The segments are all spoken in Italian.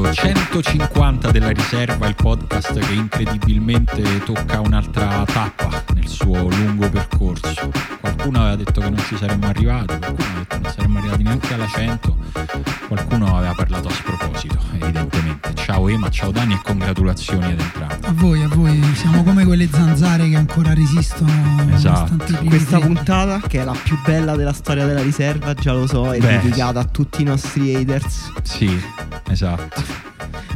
L'episodio 150 della riserva, il podcast che incredibilmente tocca un'altra tappa nel suo lungo percorso. Qualcuno aveva detto che non ci saremmo arrivati, qualcuno aveva detto che non saremmo arrivati neanche alla 100, qualcuno aveva parlato a sproposito, evidentemente. Ciao Ema, ciao Dani e congratulazioni ad entrambi. A voi, a voi, siamo come quelle zanzare che ancora resistono. Esatto. Questa freddi. puntata, che è la più bella della storia della riserva, già lo so, è Beh. dedicata a tutti i nostri haters, Sì, esatto.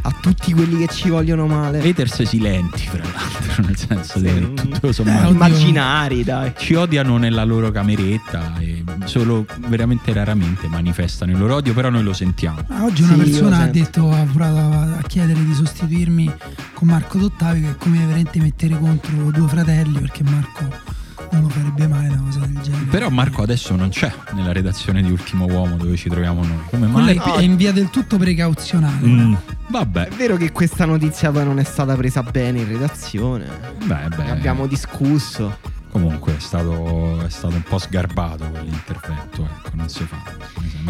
a tutti quelli che ci vogliono male. Haters silenti, fra l'altro, nel senso Sì. che tutto Eh, sommato oddio. Immaginari, dai. ci odiano nella loro cameretta e solo veramente raramente manifestano il loro odio, però noi lo sentiamo. Ah, oggi una Sì, persona ha detto, ha provato a, a chiedere di sostituirmi con Marco Dottavi, che è come veramente mettere contro due fratelli, perché Marco non lo farebbe mai una cosa del genere. Però Marco adesso non c'è nella redazione di Ultimo Uomo dove ci troviamo noi. Come mai? è, è in via del tutto precauzionale. Mm, vabbè, È vero che questa notizia poi non è stata presa bene in redazione. beh, beh. Ne abbiamo discusso. Comunque è stato, è stato un po' sgarbato quell'intervento, ecco, non si fa.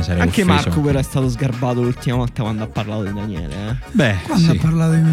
Sarei Anche offeso. Marco però è stato sgarbato l'ultima volta quando ha parlato di Daniele. Eh? Beh, Quando sì. ha parlato di me?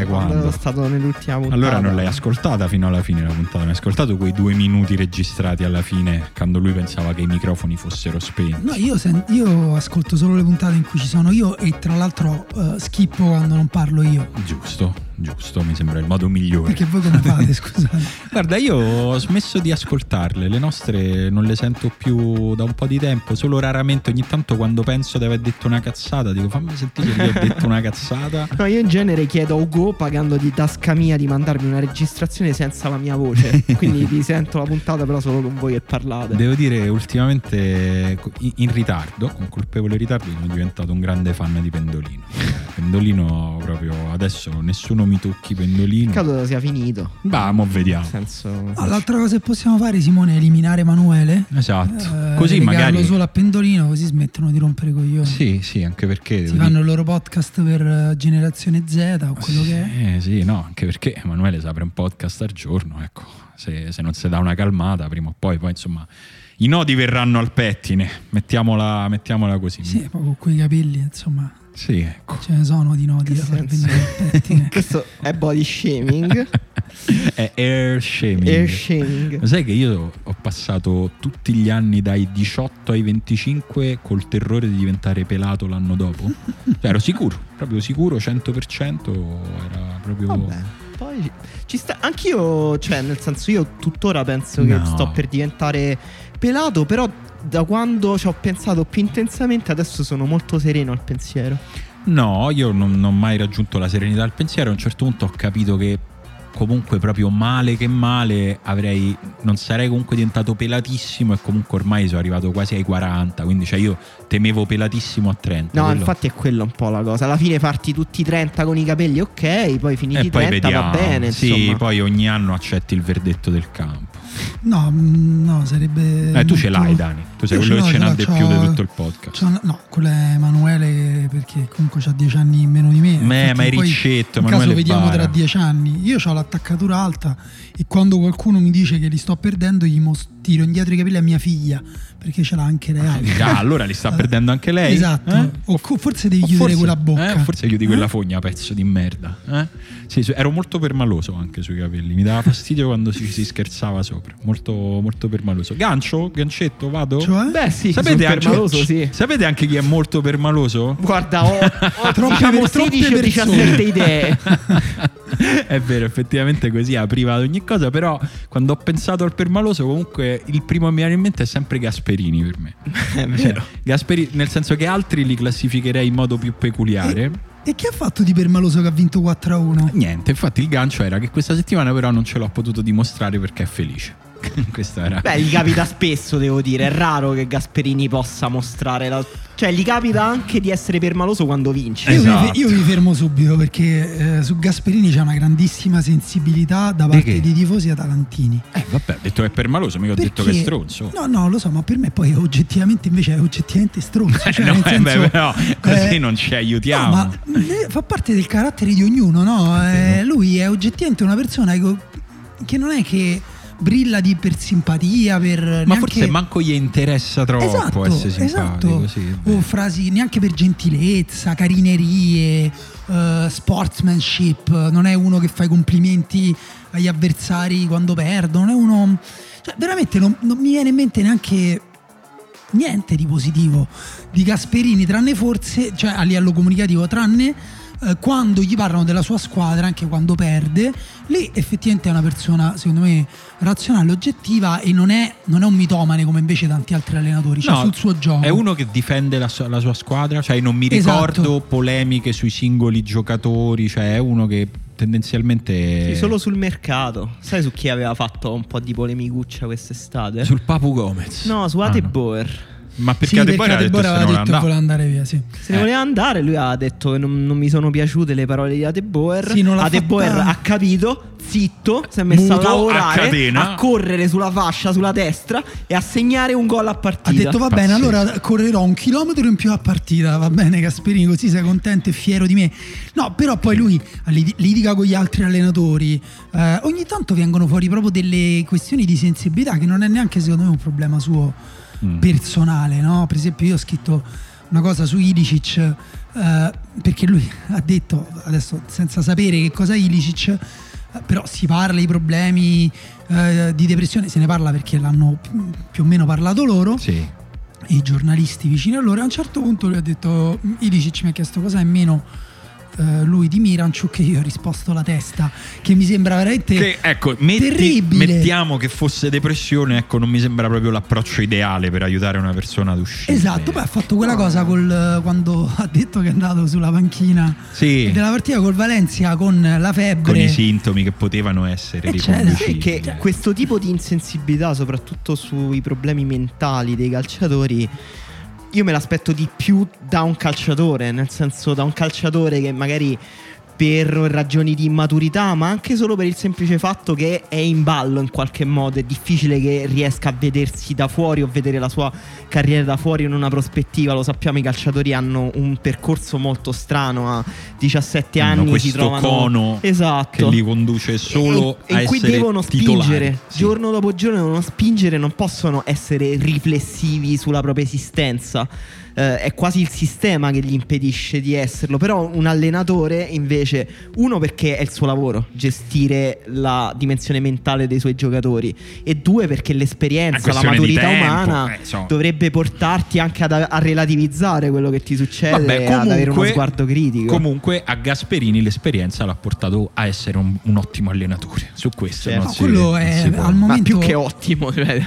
Eh, Quando quando? è stato nell'ultima puntata. Allora non l'hai ascoltata fino alla fine la puntata, non hai ascoltato quei due minuti registrati alla fine quando lui pensava che i microfoni fossero spenti. No, io, sen- io ascolto solo le puntate in cui ci sono io e tra l'altro eh, schippo quando non parlo io. Giusto, giusto, mi sembra il modo migliore. Perché voi come fate, scusate? Guarda, io ho smesso di ascoltarle, le nostre non le sento più da un po' di tempo, solo raramente ogni tanto quando penso di aver detto una cazzata, dico fammi sentire che ho detto una cazzata. No, io in genere chiedo a Ugo pagando di tasca mia di mandarmi una registrazione senza la mia voce. Quindi ti sento la puntata però solo con voi che parlate. Devo dire, ultimamente in ritardo, con colpevole ritardo, sono diventato un grande fan di Pendolino. Eh, Pendolino proprio adesso nessuno mi tocchi Pendolino. Peccato sia finito. Vamo, vediamo. Nel senso. Ah, l'altra cosa che possiamo fare, Simone, è eliminare Emanuele. Esatto. eh, Così magari. solo a Pendolino, così smettono di rompere i coglioni. Sì, sì, anche perché. Si fanno il loro podcast per eh, generazione Z o quello che è. Eh, sì, no, anche perché Emanuele si apre un podcast al giorno, ecco, se, se non si dà una calmata prima o poi, poi insomma, i nodi verranno al pettine, mettiamola, mettiamola così. Sì, con quei capelli, insomma, Sì, ecco. ce ne sono di nodi Che da far venire. Questo è body shaming. È air shaming. Air shaming. Ma sai che io ho passato tutti gli anni dai 18 ai 25 col terrore di diventare pelato l'anno dopo? Cioè, ero sicuro, proprio sicuro, 100%, era proprio... Vabbè. Poi ci sta. Anch'io, cioè, nel senso, io tuttora penso che No. sto per diventare pelato. Però da quando ci ho pensato più intensamente, adesso sono molto sereno al pensiero. No, io non, non ho mai raggiunto la serenità del pensiero. A un certo punto ho capito che comunque proprio male che male avrei non sarei comunque diventato pelatissimo e comunque ormai sono arrivato quasi ai 40 quindi cioè io temevo pelatissimo a 30 No, quello- infatti è quella un po' la cosa. Alla fine parti tutti i 30 con i capelli, ok, poi finiti e poi 30 vediamo va bene. sì insomma. poi ogni anno accetti il verdetto del campo No, mm, no, sarebbe. eh tu ce l'hai Dani tu sei quello che ce n'ha di più di tutto il podcast no, quello è Emanuele perché comunque ha 10 anni in meno di me. Me- ma è riccetto In Emanuele caso vediamo Bara. tra 10 anni. Io ho l'attaccatura alta e quando qualcuno mi dice che li sto perdendo, gli mos- tiro indietro i capelli a mia figlia perché ce l'ha anche lei. Ah, allora li sta perdendo anche lei Esatto. Eh? O co- forse devi O chiudere forse- quella bocca. eh, forse chiudi quella Eh? fogna, pezzo di merda. eh? Sì, ero molto permaloso anche sui capelli. Mi dava fastidio quando ci si scherzava sopra. Molto, molto permaloso. Gancio? Gancetto? Vado? Cioè? Beh, sì, sapete, anche, permaloso, sì. sapete anche chi è molto permaloso? Guarda, ho, ho Troppe diciamo per- troppe 16 o persone. 17 idee. è vero, effettivamente così apriva ad ogni cosa. Però quando ho pensato al permaloso, comunque il primo che mi viene in mente è sempre Gasperini per me. È Cioè, vero. Gasperini, nel senso che altri li classificherei in modo più peculiare. E chi ha fatto di permaloso che ha vinto 4 a 1? Niente, infatti il gancio era che questa settimana però non ce l'ho potuto dimostrare perché è felice. Questo era. Beh, gli capita spesso, devo dire. È raro che Gasperini possa mostrare la. Cioè, gli capita anche di essere permaloso quando vince. Io, Esatto. vi, io vi fermo subito perché eh, su Gasperini c'è una grandissima sensibilità da parte dei tifosi atalantini. Eh, vabbè, ho detto che è permaloso, mica ho detto che è stronzo. No, no, lo so, ma per me poi oggettivamente invece è oggettivamente stronzo. Eh, Cioè, no, nel eh, senso, beh, però così eh, non ci No, aiutiamo. ma eh, fa parte del carattere di ognuno, no? Eh, lui è oggettivamente una persona che non è che brilla di per simpatia, per Ma neanche- forse manco gli interessa troppo Esatto, essere simpatico. esatto. sì. o frasi neanche per gentilezza, carinerie, eh, sportsmanship, non è uno che fa i complimenti agli avversari quando perdono, non è uno... Cioè, veramente non, non mi viene in mente neanche niente di positivo di Gasperini, tranne forse, cioè a livello comunicativo, tranne eh, quando gli parlano della sua squadra, anche quando perde, lì effettivamente è una persona, secondo me, razionale, oggettiva e non è, non è un mitomane come invece tanti altri allenatori, cioè No, sul suo gioco. È uno che difende la sua, la sua squadra, cioè non mi Esatto. ricordo polemiche sui singoli giocatori, cioè è uno che tendenzialmente Sì, solo sul mercato. Sai su chi aveva fatto un po' di polemicuccia quest'estate? sul Papu Gomez. No, su Ah, Ate no. Boer. Ma perché sì, Adebayor perché ha detto Adebayor se ne aveva voleva detto che andare. voleva andare via, sì. Se ne Eh. voleva andare, lui ha detto che non, non mi sono piaciute le parole di Adeboer. Sì, Adeboer ha capito, zitto, si è messo Muto, a a lavorare, catena. a correre sulla fascia, sulla destra e a segnare un gol a partita. Ha detto va bene, allora correrò un chilometro in più a partita, va bene Gasperini, così sei contento e fiero di me. No, però poi lui lit- litiga con gli altri allenatori, Eh, ogni tanto vengono fuori proprio delle questioni di sensibilità che non è neanche secondo me un problema suo Mm. personale, no? Per esempio io ho scritto una cosa su Ilicic eh, perché lui ha detto, adesso senza sapere che cosa è Ilicic, eh, però si parla di problemi eh, di depressione, se ne parla perché l'hanno più, o meno parlato loro, Sì. i giornalisti vicini a loro, a un certo punto lui ha detto, Ilicic mi ha chiesto cosa è meno eh, lui di Miranchuk e io ho risposto la testa, che mi sembra veramente... Che, ecco, metti- terribile. mettiamo che fosse depressione, ecco, non mi sembra proprio l'approccio ideale per aiutare una persona ad uscire. Esatto, poi ha fatto quella cosa col, quando ha detto che è andato sulla panchina Sì. della partita col Valencia con la febbre. con i sintomi che potevano essere riconducibili. Sì, che questo tipo di insensibilità, soprattutto sui problemi mentali dei calciatori, io me l'aspetto di più da un calciatore, nel senso da un calciatore che magari per ragioni di immaturità, ma anche solo per il semplice fatto che è in ballo in qualche modo, è difficile che riesca a vedersi da fuori o vedere la sua carriera da fuori in una prospettiva, lo sappiamo i calciatori hanno un percorso molto strano, a 17 Hanno anni si trovano cono esatto. che li conduce solo e, a e essere devono titolari. spingere Sì. giorno dopo giorno devono spingere non possono essere riflessivi sulla propria esistenza Eh, è quasi il sistema che gli impedisce di esserlo però un allenatore invece uno perché è il suo lavoro gestire la dimensione mentale dei suoi giocatori e due perché l'esperienza la maturità tempo, umana eh, dovrebbe portarti anche ad- a relativizzare quello che ti succede Vabbè, e ad avere uno comunque- sguardo critico Comunque a Gasperini l'esperienza l'ha portato a essere un, un ottimo allenatore. Su questo Certo. non No, si- quello non è si può. al ma momento più che ottimo cioè.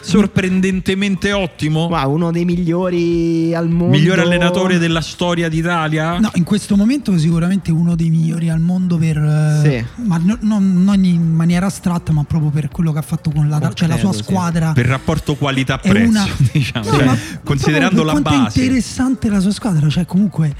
Sorprendentemente ottimo. Guarda, uno dei migliori al mondo. Migliore allenatore della storia d'Italia? No, in questo momento sicuramente uno dei migliori al mondo per eh, Sì. ma no- non, non in maniera astratta, ma proprio per quello che ha fatto con la, cioè la sua Concreto, sì. squadra. Per rapporto qualità-prezzo, una diciamo. No, Cioè, considerando la base. è interessante la sua squadra, cioè comunque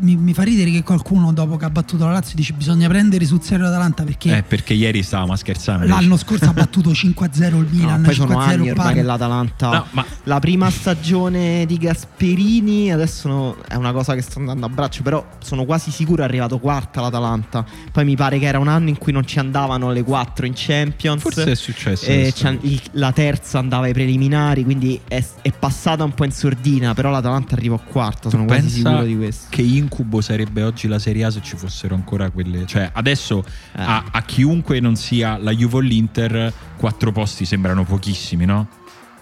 mi, mi fa ridere che qualcuno dopo che ha battuto la Lazio dice bisogna prendere sul serio l'Atalanta perché Eh, perché ieri stavamo scherzando. l'anno scorso ha battuto 5-0 il Milan, No, poi sono 5-0 anni ormai che l'Atalanta. No, ma- La prima stagione di Gasperini, adesso no- è una cosa che sta andando a braccio, però sono quasi sicuro è arrivato quarta l'Atalanta. Poi mi pare che era un anno in cui non ci andavano le quattro in Champions. Forse è successo E c'han- il- la terza andava ai preliminari, quindi è, è passata un po' in sordina, però l'Atalanta arrivò quarta, sono quasi Pensa sicuro di questo. Che incubo sarebbe oggi la Serie A se ci fossero ancora quelle. Cioè, adesso Eh. a, a chiunque non sia la Juve o l'Inter, quattro posti sembrano pochissimi, no?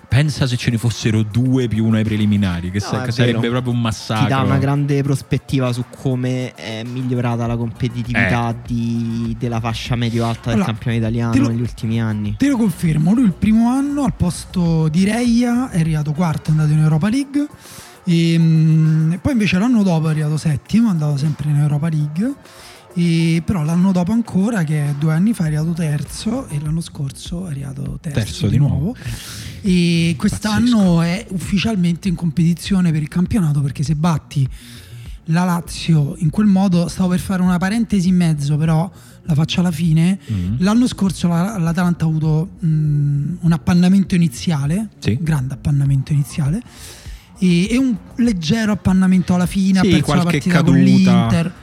Pensa se ce ne fossero due più uno ai preliminari, che, No, sa- che sarebbe proprio un massacro. Ti dà una grande prospettiva su come è migliorata la competitività Eh. di- della fascia medio-alta del Allora, campione italiano lo- negli ultimi anni. Te lo confermo, lui il primo anno al posto di Reia è arrivato quarto, è andato in Europa League. E, mm, poi invece l'anno dopo è arrivato settimo, è andato sempre in Europa League. E, però l'anno dopo ancora, che è due anni fa, è arrivato terzo e l'anno scorso è arrivato terzo, Terzo di nuovo. E quest'anno è ufficialmente in competizione per il campionato perché se batti la Lazio in quel modo, stavo per fare una parentesi in mezzo, però la faccio alla fine. Mhm. L'anno scorso la- l'Atalanta ha avuto mh, un appannamento iniziale, Sì. grande appannamento iniziale, e, e un leggero appannamento alla fine, Sì, ha perso la partita con caduta. l'Inter.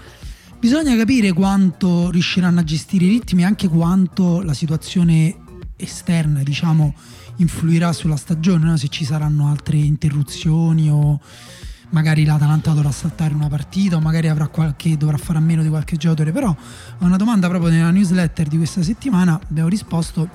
Bisogna capire quanto riusciranno a gestire i ritmi e anche quanto la situazione esterna, diciamo, influirà sulla stagione, no? se ci saranno altre interruzioni o magari l'Atalanta dovrà saltare una partita o magari avrà qualche, dovrà fare a meno di qualche giocatore. Però a una domanda proprio nella newsletter di questa settimana abbiamo risposto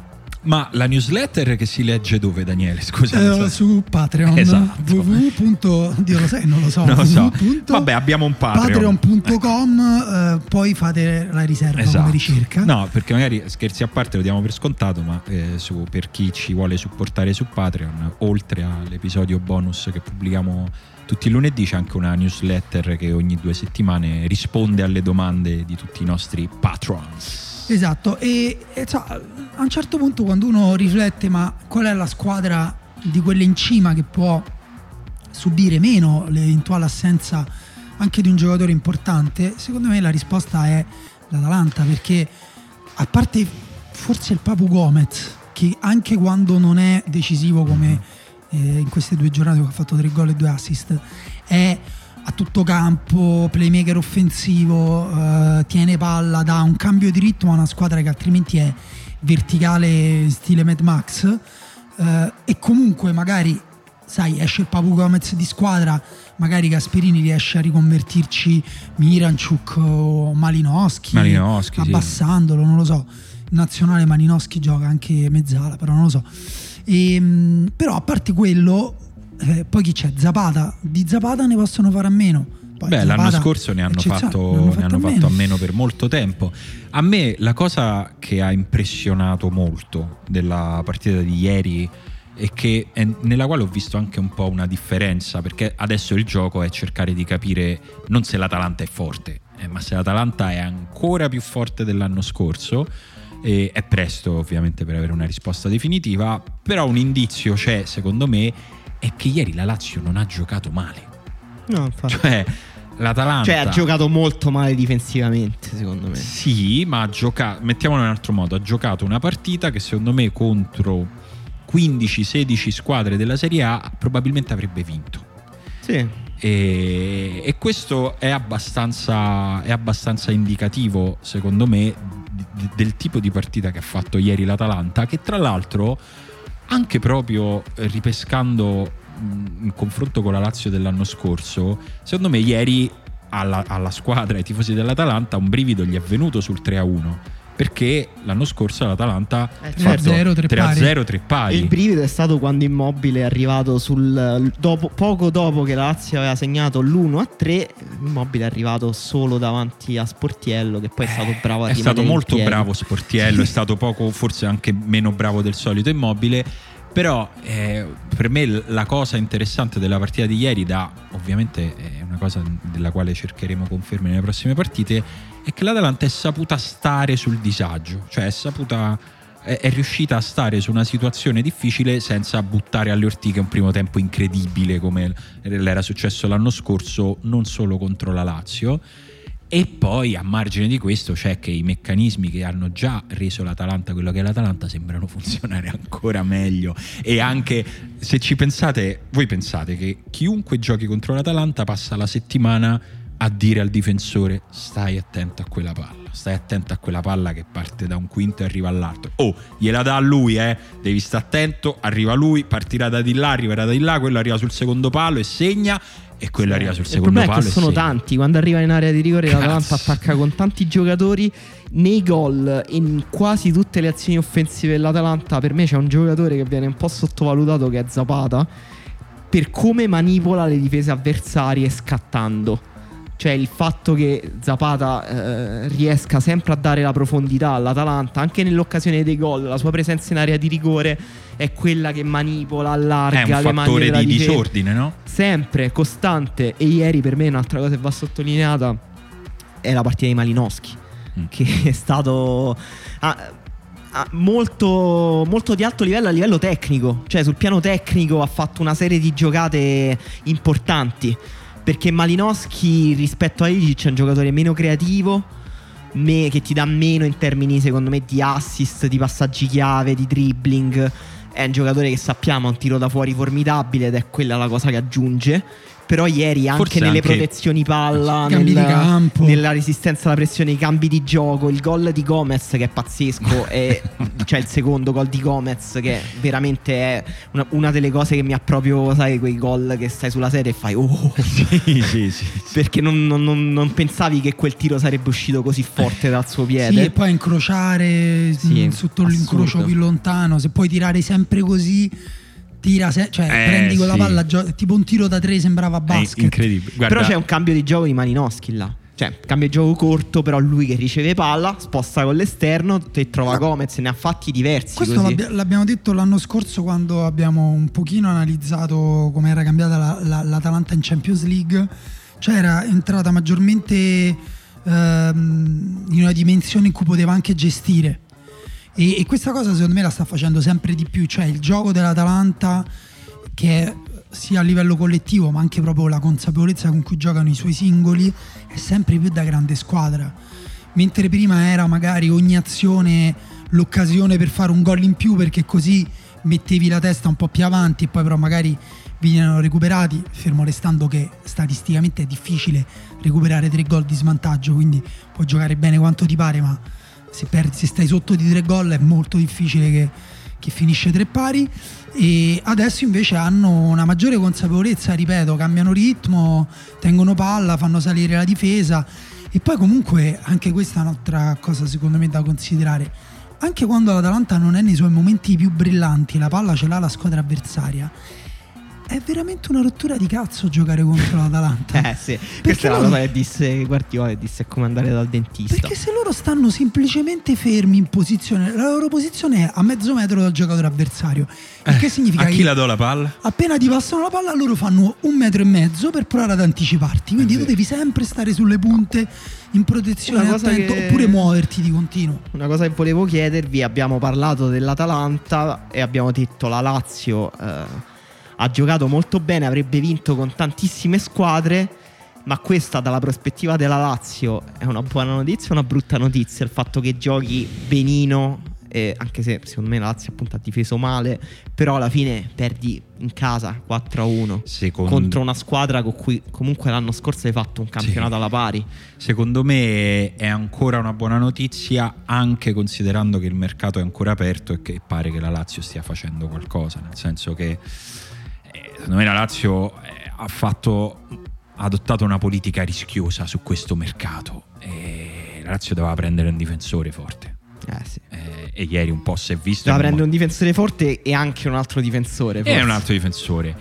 ma la newsletter che si legge dove, Daniele? Scusa. Eh, su Patreon. Esatto. www. Dio lo sai, non lo so. Non lo so. Vabbè, abbiamo un Patreon. Patreon.com, eh, poi fate la riserva Esatto. come ricerca. No, perché magari scherzi a parte lo diamo per scontato, ma eh, su- per chi ci vuole supportare su Patreon, oltre all'episodio bonus che pubblichiamo tutti i lunedì, c'è anche una newsletter che ogni due settimane risponde alle domande di tutti i nostri patrons. Esatto, e, e, so, a un certo punto quando uno riflette ma qual è la squadra di quelle in cima che può subire meno l'eventuale assenza anche di un giocatore importante, secondo me la risposta è l'Atalanta perché a parte forse il Papu Gomez che anche quando non è decisivo come eh, in queste due giornate che ha fatto tre gol e due assist è a tutto campo, playmaker offensivo, eh, tiene palla, dà un cambio di ritmo a una squadra che altrimenti è verticale stile Mad Max. Eh, e comunque magari sai esce il Papu Gomez di squadra magari Gasperini riesce a riconvertirci Miranchuk o Malinowski, Malinowski, sì. abbassandolo non lo so. Nazionale Malinowski gioca anche mezzala però non lo so. E, mh, però a parte quello eh, poi chi c'è? Zapata di Zapata ne possono fare a meno Poi Beh, Zapata, l'anno scorso ne hanno, fatto, ne hanno ne hanno a fatto a meno per molto tempo. A me la cosa che ha impressionato molto della partita di ieri e che è- nella quale ho visto anche un po' una differenza, perché adesso il gioco è cercare di capire non se l'Atalanta è forte, eh, ma se l'Atalanta è ancora più forte dell'anno scorso. E è presto ovviamente per avere una risposta definitiva, però un indizio c'è secondo me è che ieri la Lazio non ha giocato male. No, infatti. Cioè l'Atalanta... Cioè, ha giocato molto male difensivamente, secondo me. Sì, ma ha giocato, mettiamolo in un altro modo, ha giocato una partita che secondo me contro 15-16 squadre della Serie A probabilmente avrebbe vinto. Sì. E, e questo è abbastanza, è abbastanza indicativo, secondo me, di- del tipo di partita che ha fatto ieri l'Atalanta, che tra l'altro, anche proprio eh, ripescando mh, in confronto con la Lazio dell'anno scorso, secondo me ieri alla, alla squadra, ai tifosi dell'Atalanta, un brivido gli è venuto sul 3-1. Perché l'anno scorso l'Atalanta Eh, ha certo. fatto 3-0, tre pari. 3-0, 3 pari. Il brivido è stato quando Immobile è arrivato sul. Dopo, poco dopo che la Lazio aveva segnato l'1 a 3. Immobile è arrivato solo davanti a Sportiello, che poi è stato bravo a Eh, è stato molto bravo Sportiello, è stato poco, forse anche meno bravo del solito immobile. Però eh, per me la cosa interessante della partita di ieri, da ovviamente è una cosa della quale cercheremo conferme nelle prossime partite, è che l'Atalanta è saputa stare sul disagio, cioè è saputa è riuscita a stare su una situazione difficile senza buttare alle ortiche un primo tempo incredibile come l'era successo l'anno scorso, non solo contro la Lazio. E poi a margine di questo c'è che i meccanismi che hanno già reso l'Atalanta quello che è l'Atalanta sembrano funzionare ancora meglio. E anche se ci pensate, voi pensate che chiunque giochi contro l'Atalanta passa la settimana a dire al difensore stai attento a quella palla, stai attento a quella palla che parte da un quinto e arriva all'altro. Oh, gliela dà a lui, eh, devi stare attento, arriva lui, partirà da di là, arriverà da di là, quello arriva sul secondo palo e segna e quello arriva sul Il secondo problema palo è che e sono tanti. Quando arriva in area di rigore, Cazzo. l'Atalanta attacca con tanti giocatori. Nei gol, in quasi tutte le azioni offensive dell'Atalanta, per me c'è un giocatore che viene un po' sottovalutato, che è Zapata, per come manipola le difese avversarie scattando. Cioè il fatto che Zapata eh, riesca sempre a dare la profondità all'Atalanta, anche nell'occasione dei gol, la sua presenza in area di rigore è quella che manipola, allarga È un le mani fattore della di difesa disordine, no? sempre costante e ieri per me un'altra cosa che va sottolineata è la partita di Malinowski Mm. che è stato ah, molto, molto di alto livello a livello tecnico cioè sul piano tecnico ha fatto una serie di giocate importanti perché Malinowski rispetto a Ilicic è un giocatore meno creativo me- che ti dà meno in termini secondo me di assist, di passaggi chiave, di dribbling. È un giocatore che sappiamo ha un tiro da fuori formidabile ed è quella la cosa che aggiunge. Però ieri anche Forse nelle anche- protezioni palla, nel- di campo. nella resistenza alla pressione, i cambi di gioco, il gol di Gomez che è pazzesco, e cioè il secondo gol di Gomez che veramente è una, una delle cose che mi ha proprio, sai, quei gol che stai sulla sedia e fai oh, sì, sì, sì, sì. perché non, non- non- pensavi che quel tiro sarebbe uscito così forte dal suo Sì, piede. e poi incrociare Sì, sotto l'incrocio più lontano, se puoi tirare sempre così, tira se- cioè Eh, prendi quella sì. palla, gio- tipo un tiro da tre sembrava È basket. incredibile. Guarda, Però c'è un cambio di gioco di Malinowski là. Cioè, cambio di gioco corto, però lui che riceve palla, sposta con l'esterno e trova Gomez, ne ha fatti diversi Questo così. l'abbia- l'abbiamo detto l'anno scorso quando abbiamo un pochino analizzato come era cambiata la- la- l'Atalanta in Champions League. Cioè era entrata maggiormente ehm, in una dimensione in cui poteva anche gestire. E, e questa cosa secondo me la sta facendo sempre di più. Cioè il gioco dell'Atalanta che è sia a livello collettivo ma anche proprio la consapevolezza con cui giocano i suoi singoli è sempre più da grande squadra mentre prima era magari ogni azione l'occasione per fare un gol in più perché così mettevi la testa un po' più avanti e poi però magari venivano recuperati fermo restando che statisticamente è difficile recuperare tre gol di svantaggio quindi puoi giocare bene quanto ti pare ma se, perdi, se stai sotto di tre gol è molto difficile che, che finisce tre pari e adesso invece hanno una maggiore consapevolezza, ripeto, cambiano ritmo, tengono palla, fanno salire la difesa e poi comunque anche questa è un'altra cosa secondo me da considerare. Anche quando l'Atalanta non è nei suoi momenti più brillanti, la palla ce l'ha la squadra avversaria. È veramente una rottura di cazzo giocare contro l'Atalanta. Eh sì, questa è la loro- cosa che disse Guardiola e disse è come andare dal dentista. Perché se loro stanno semplicemente fermi in posizione, la loro posizione è a mezzo metro dal giocatore avversario. Il che significa Eh, a chi che la do la palla? appena ti passano la palla loro fanno un metro e mezzo per provare ad anticiparti. Quindi È tu devi sempre stare sulle punte in protezione attento, che- oppure muoverti di continuo. Una cosa che volevo chiedervi, abbiamo parlato dell'Atalanta e abbiamo detto la Lazio eh, ha giocato molto bene, avrebbe vinto con tantissime squadre, ma questa dalla prospettiva della Lazio è una buona notizia o una brutta notizia? Il fatto che giochi benino, eh, anche se secondo me la Lazio appunto ha difeso male, però alla fine perdi in casa 4-1 Secondo, contro una squadra con cui comunque l'anno scorso hai fatto un campionato Sì. alla pari. secondo me è ancora una buona notizia, anche considerando che il mercato è ancora aperto e che pare che la Lazio stia facendo qualcosa. Nel senso che secondo me la Lazio eh, ha fatto ha adottato una politica rischiosa su questo mercato. E la Lazio doveva prendere un difensore forte. Eh sì. Eh, e ieri un po' si è visto. Doveva prendere un difensore forte e anche un altro difensore. E forse. è un altro difensore.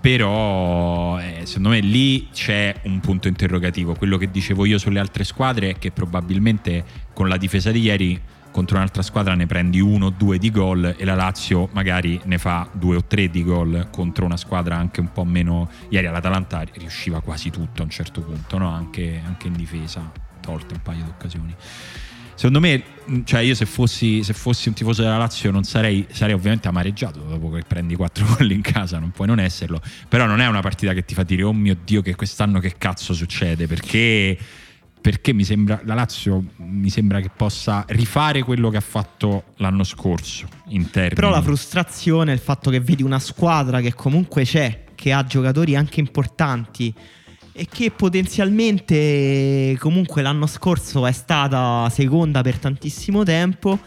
Però eh, secondo me lì c'è un punto interrogativo. Quello che dicevo io sulle altre squadre è che probabilmente con la difesa di ieri contro un'altra squadra ne prendi uno o due di gol e la Lazio magari ne fa due o tre di gol contro una squadra anche un po' meno... Ieri all'Atalanta riusciva quasi tutto a un certo punto, no? anche, anche in difesa, tolte un paio di occasioni. Secondo me, cioè io se fossi, se fossi un tifoso della Lazio non sarei, sarei ovviamente amareggiato dopo che prendi quattro gol in casa, non puoi non esserlo. Però non è una partita che ti fa dire, oh mio Dio, che quest'anno che cazzo succede? Perché, perché mi sembra, la Lazio mi sembra che possa rifare quello che ha fatto l'anno scorso in termini. Però la frustrazione il fatto che vedi una squadra che comunque c'è, che ha giocatori anche importanti e che potenzialmente comunque l'anno scorso è stata seconda per tantissimo tempo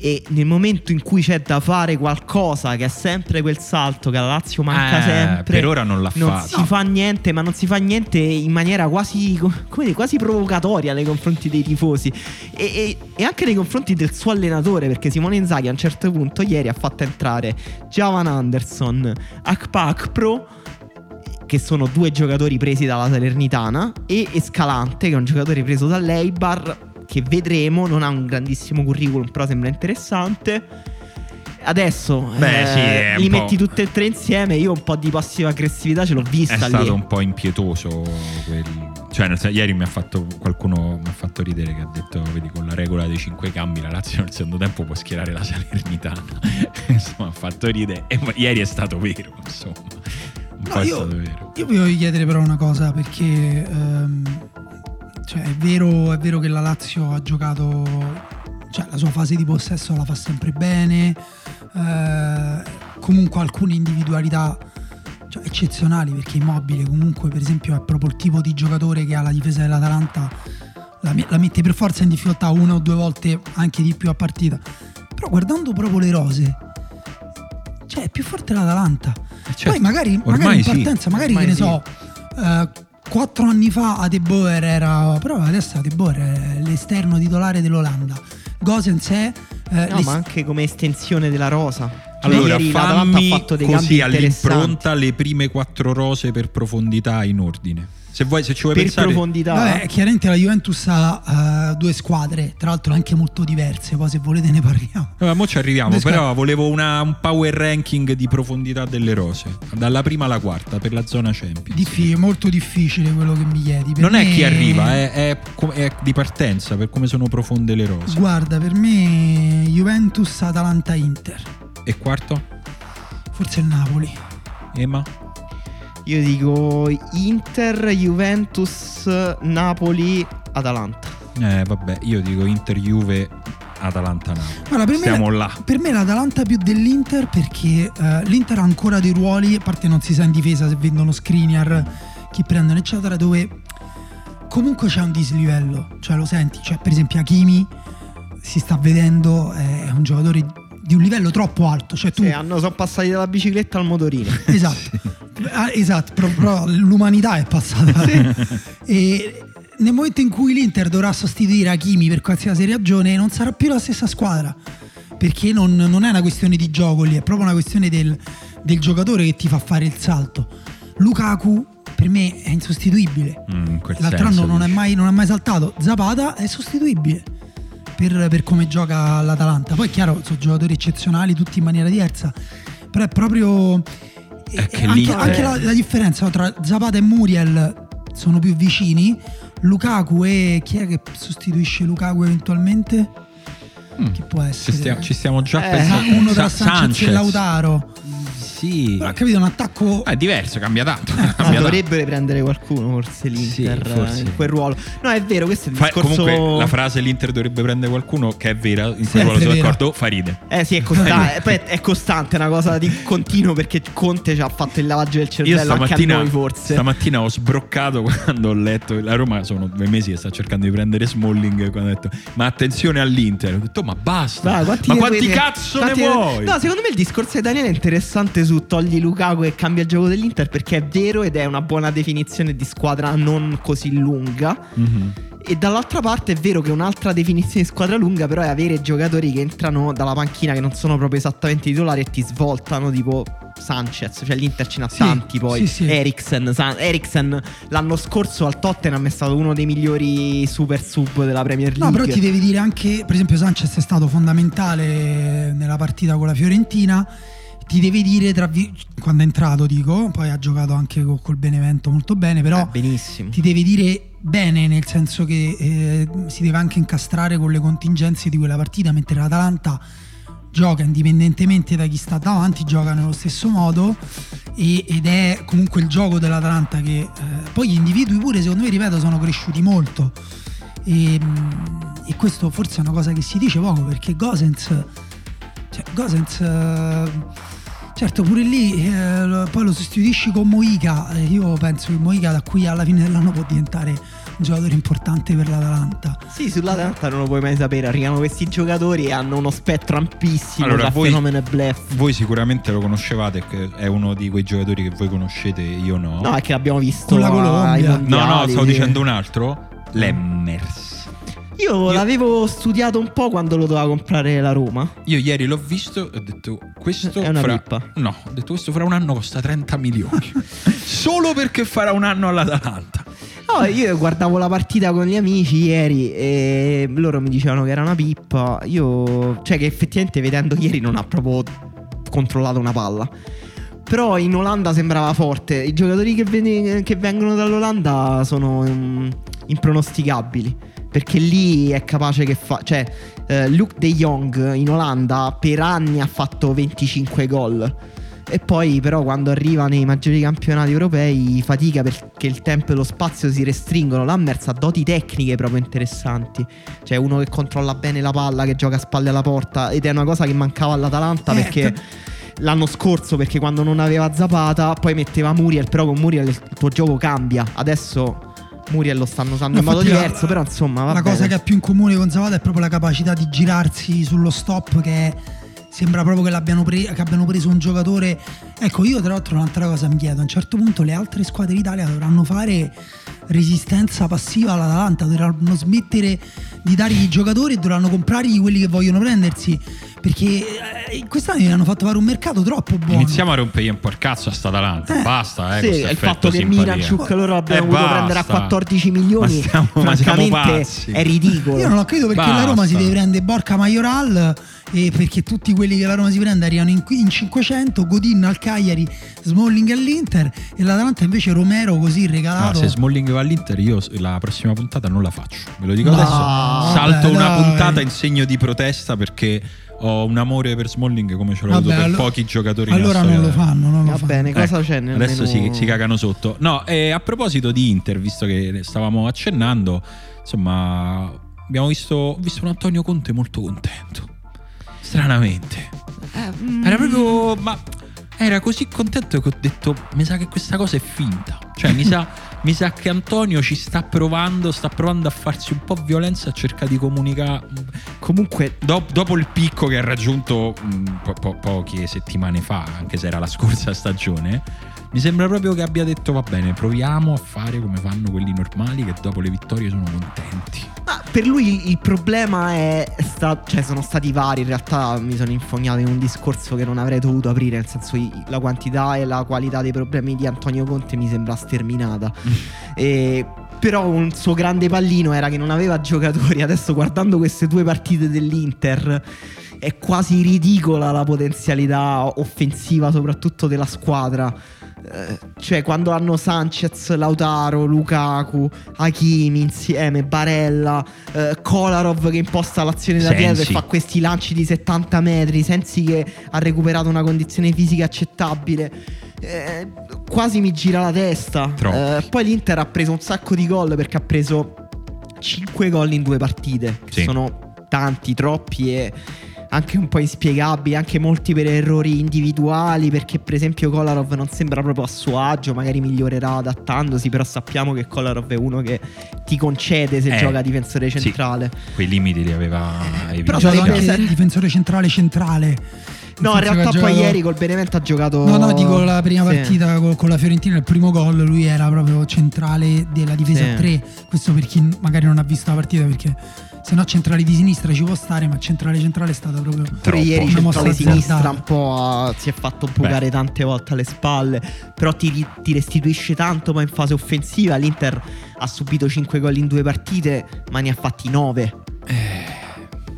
e nel momento in cui c'è da fare qualcosa che è sempre quel salto che la Lazio manca Eh, sempre per ora non l'ha non fatto. si fa niente ma non si fa niente in maniera quasi, come dire, quasi provocatoria nei confronti dei tifosi e, e- e anche nei confronti del suo allenatore perché Simone Inzaghi a un certo punto ieri ha fatto entrare Javan Anderson Akpa Akpro che sono due giocatori presi dalla Salernitana e Escalante che è un giocatore preso dall'Eibar che vedremo non ha un grandissimo curriculum però sembra interessante. Adesso Beh, eh, sì, è li metti tutte e tre insieme io un po' di passiva aggressività ce l'ho vista è lì. stato un po' impietoso quel- cioè senso, ieri mi ha fatto qualcuno mi ha fatto ridere che ha detto vedi con la regola dei cinque cambi la Lazio nel secondo tempo può schierare la Salernitana. Insomma ha fatto ridere. E ma- ieri è stato vero insomma. Un No, po' è io- stato vero. Io vi voglio chiedere però una cosa perché ehm, cioè, è, vero, è vero che la Lazio ha giocato, cioè la sua fase di possesso la fa sempre bene, eh, comunque alcune individualità cioè, eccezionali perché Immobile comunque per esempio è proprio il tipo di giocatore che ha la difesa dell'Atalanta la, la mette per forza in difficoltà una o due volte anche di più a partita però guardando proprio le rose cioè è più forte l'Atalanta certo, poi magari, magari in partenza sì. magari ormai che ne sì. so eh, quattro anni fa Adeboer era però adesso Adeboer è l'esterno titolare dell'Olanda. Gosens è eh, no, ma anche come estensione della rosa. Allora, ieri fammi ha fatto dei così all'impronta le prime quattro rose per profondità in ordine. Se, vuoi, se ci vuoi per pensare... profondità. Vabbè, chiaramente la Juventus ha uh, due squadre, tra l'altro anche molto diverse, poi se volete ne parliamo. Vabbè, mo ci arriviamo, due però squadre. volevo una, un power ranking di profondità delle rose, dalla prima alla quarta, per la zona Champions. Difficile, molto difficile quello che mi chiedi. Per non me... è chi arriva, è, è, è, di partenza, per come sono profonde le rose. Guarda, per me Juventus, Atalanta, Inter. E quarto? Forse il Napoli. Ema? Io dico Inter, Juventus, Napoli, Atalanta. Eh, vabbè, io dico Inter, Juve, Atalanta, Napoli. Allora, per Siamo me, là. Per me l'Atalanta più dell'Inter perché uh, l'Inter ha ancora dei ruoli, a parte non si sa in difesa se vendono Skriniar, chi prendono eccetera, dove comunque c'è un dislivello, cioè lo senti, cioè per esempio Hakimi si sta vedendo, è un giocatore di un livello troppo alto. Cioè tu... Sì, hanno, sono passati dalla bicicletta al motorino. Esatto, ah, esatto però, però, l'umanità è passata. sì. E nel momento in cui l'Inter dovrà sostituire Hakimi per qualsiasi ragione, non sarà più la stessa squadra. Perché non, non è una questione di gioco lì, è proprio una questione del, del giocatore che ti fa fare il salto. Lukaku per me è insostituibile. Mm, L'altro anno non è, mai, non è mai saltato. Zapata è sostituibile per, per come gioca l'Atalanta. Poi è chiaro, sono giocatori eccezionali, tutti in maniera diversa, però è proprio... È anche, anche la, la, differenza tra Zapata e Muriel sono più vicini. Lukaku e chi è che sostituisce Lukaku eventualmente? Mm. Chi può essere? Ci stiamo, ci stiamo già eh, pensando. Uno tra Sanchez, Sanchez e Lautaro sì. Però capito, un attacco. È diverso, cambia tanto. Eh, cambia dovrebbe prendere qualcuno, forse l'Inter sì, forse. in quel ruolo. No, è vero, questo è il fa, discorso. Comunque, la frase l'Inter dovrebbe prendere qualcuno, che è vera, in quel ruolo sono d'accordo, fa ride. Eh sì, è costante. poi è costante, è una cosa di continuo perché Conte ci ha fatto il lavaggio del cervello anche a noi, forse. Stamattina ho sbroccato quando ho letto. La Roma sono due mesi che sta cercando di prendere Smalling. Quando ho detto, ma attenzione all'Inter. Ho detto, ma basta. Dai, quanti ma quanti cazzo quanti... ne vuoi? No, secondo me il discorso di Daniele è interessante su togli Lukaku che cambia il gioco dell'Inter perché è vero ed è una buona definizione di squadra non così lunga. Mm-hmm. E dall'altra parte è vero che un'altra definizione di squadra lunga però è avere giocatori che entrano dalla panchina che non sono proprio esattamente titolari e ti svoltano tipo Sanchez, cioè l'Inter ce n'ha sì, tanti poi, sì, sì. Eriksen, San- Eriksen l'anno scorso al Tottenham è stato uno dei migliori super sub della Premier League. No, però ti devi dire anche, per esempio Sanchez è stato fondamentale nella partita con la Fiorentina ti devi dire tra vi- quando è entrato dico poi ha giocato anche col, col Benevento molto bene però eh, ti devi dire bene nel senso che eh, si deve anche incastrare con le contingenze di quella partita mentre l'Atalanta gioca indipendentemente da chi sta davanti gioca nello stesso modo e, ed è comunque il gioco dell'Atalanta che eh, poi gli individui pure secondo me ripeto sono cresciuti molto. E, e questo forse è una cosa che si dice poco perché Gosens cioè, Gosens eh, Certo, pure lì eh, poi lo sostituisci con Moica. Eh, io penso che Moica da qui alla fine dell'anno può diventare un giocatore importante per l'Atalanta. Sì, sull'Atalanta non lo puoi mai sapere. Arrivano questi giocatori e hanno uno spettro ampissimo allora, tra voi, fenomeno e blef. Voi sicuramente lo conoscevate, è uno di quei giocatori che voi conoscete, io no. No, è che l'abbiamo visto con la Colombia. No, no, stavo sì. dicendo un altro. Lemmers. Io, io, l'avevo studiato un po' quando lo doveva comprare la Roma. Io ieri l'ho visto e ho detto questo è una fra... pippa. No, ho detto questo fra un anno costa 30 milioni. Solo perché farà un anno all'Atalanta. No, io guardavo la partita con gli amici ieri e loro mi dicevano che era una pippa. Io, cioè, che effettivamente vedendo ieri non ha proprio controllato una palla. Però in Olanda sembrava forte. I giocatori che, ven- che vengono dall'Olanda sono um, impronosticabili perché lì è capace che fa. Cioè, eh, Luke De Jong in Olanda per anni ha fatto 25 gol. E poi però quando arriva nei maggiori campionati europei fatica perché il tempo e lo spazio si restringono. Lammers ha doti tecniche proprio interessanti. Cioè uno che controlla bene la palla, che gioca a spalle alla porta ed è una cosa che mancava all'Atalanta Eh, perché l'anno scorso perché quando non aveva Zapata poi metteva Muriel, però con Muriel il tuo gioco cambia. Adesso Muriel lo stanno usando in No, modo infatti la- diverso, però insomma la bene. cosa che ha più in comune con Zapata è proprio la capacità di girarsi sullo stop che sembra proprio che, l'abbiano pre- che abbiano preso un giocatore ecco io tra l'altro un'altra cosa mi chiedo a un certo punto le altre squadre d'Italia dovranno fare resistenza passiva all'Atalanta dovranno smettere di dargli i giocatori e dovranno comprargli quelli che vogliono prendersi perché eh, quest'anno gli hanno fatto fare un mercato troppo buono Iniziamo a rompere un po' il cazzo a sta Atalanta. Eh, Basta, eh. Sì, il fatto che. Miranchuk loro abbiano Eh, voluto basta. prendere a 14 milioni, Ma stiamo- ma siamo francamente pazzi. è ridicolo. Io non ho capito perché Basta. la Roma si deve prendere Borca Majoral e perché tutti quelli che la Roma si prende arrivano in, in 500, Godin al Cagliari, Smalling all'Inter e l'Atalanta invece Romero così Ah, regalato. se Smalling va all'Inter, io la prossima puntata non la faccio. Ve lo dico No, adesso. Salto vabbè, una dai. puntata in segno di protesta perché ho un amore per Smalling come ce l'ho avuto Vabbè, per allo- pochi giocatori. Allora non lo fanno, non lo Va fanno. bene, cosa Ecco, c'è nel Adesso si, menù? si cagano sotto. No, e a proposito di Inter, visto che ne stavamo accennando, insomma, abbiamo visto, visto un Antonio Conte molto contento. Stranamente. Eh, mm, Era proprio. Ma era così contento che ho detto: Mi sa che questa cosa è finta. Cioè, mi sa, mi sa che Antonio ci sta provando, sta provando a farsi un po' violenza a cercare di comunicare. Comunque, Do- dopo il picco che ha raggiunto mh, po- po- poche settimane fa, anche se era la scorsa stagione, mi sembra proprio che abbia detto: Va bene, proviamo a fare come fanno quelli normali che dopo le vittorie sono contenti. ma per lui il problema è sta- cioè sono stati vari, in realtà mi sono infognato in un discorso che non avrei dovuto aprire, nel senso la quantità e la qualità dei problemi di Antonio Conte mi sembra sterminata. E- però un suo grande pallino era che non aveva giocatori. Adesso guardando queste due partite dell'Inter è quasi ridicola la potenzialità offensiva, soprattutto della squadra. Eh, cioè, quando hanno Sanchez, Lautaro, Lukaku, Hakimi insieme, Barella, eh, Kolarov che imposta l'azione da dietro e fa questi lanci di 70 metri, Sensi che ha recuperato una condizione fisica accettabile. Eh, quasi mi gira la testa. Eh, poi l'Inter ha preso un sacco di gol perché ha preso 5 gol in due partite. Sì. Sono tanti, troppi e anche un po' inspiegabili, anche molti per errori individuali, perché per esempio Kolarov non sembra proprio a suo agio, magari migliorerà adattandosi, però sappiamo che Kolarov è uno che ti concede se Eh, gioca difensore sì. centrale. Quei limiti li aveva però Gioca evidenziati. sarebbe- anche difensore centrale centrale. No, in realtà poi giocato- ieri col Benevento ha giocato... No, no, dico la prima Sì. partita co- con, la Fiorentina, il primo gol, lui era proprio centrale della difesa Sì. a 3. Questo per chi magari non ha visto la partita, perché se no centrale di sinistra ci può stare, ma centrale centrale è stata proprio Troppo. ieri Una mossa centrale sinistra un po' si è fatto bucare Beh. tante volte alle spalle, però ti, ti restituisce tanto poi in fase offensiva. L'Inter ha subito 5 gol in due partite, ma ne ha fatti 9.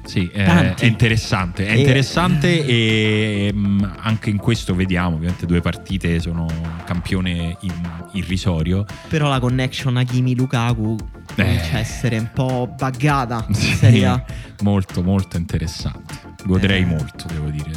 Sì, è, Tanti. è interessante, è E- interessante e mm, anche in questo vediamo, ovviamente due partite sono un campione in- irrisorio. Però la connection Hakimi-Lukaku comincia a Eh. essere un po' buggata in Sì, Serie A. molto molto interessante. Goderei Eh. molto, devo dire.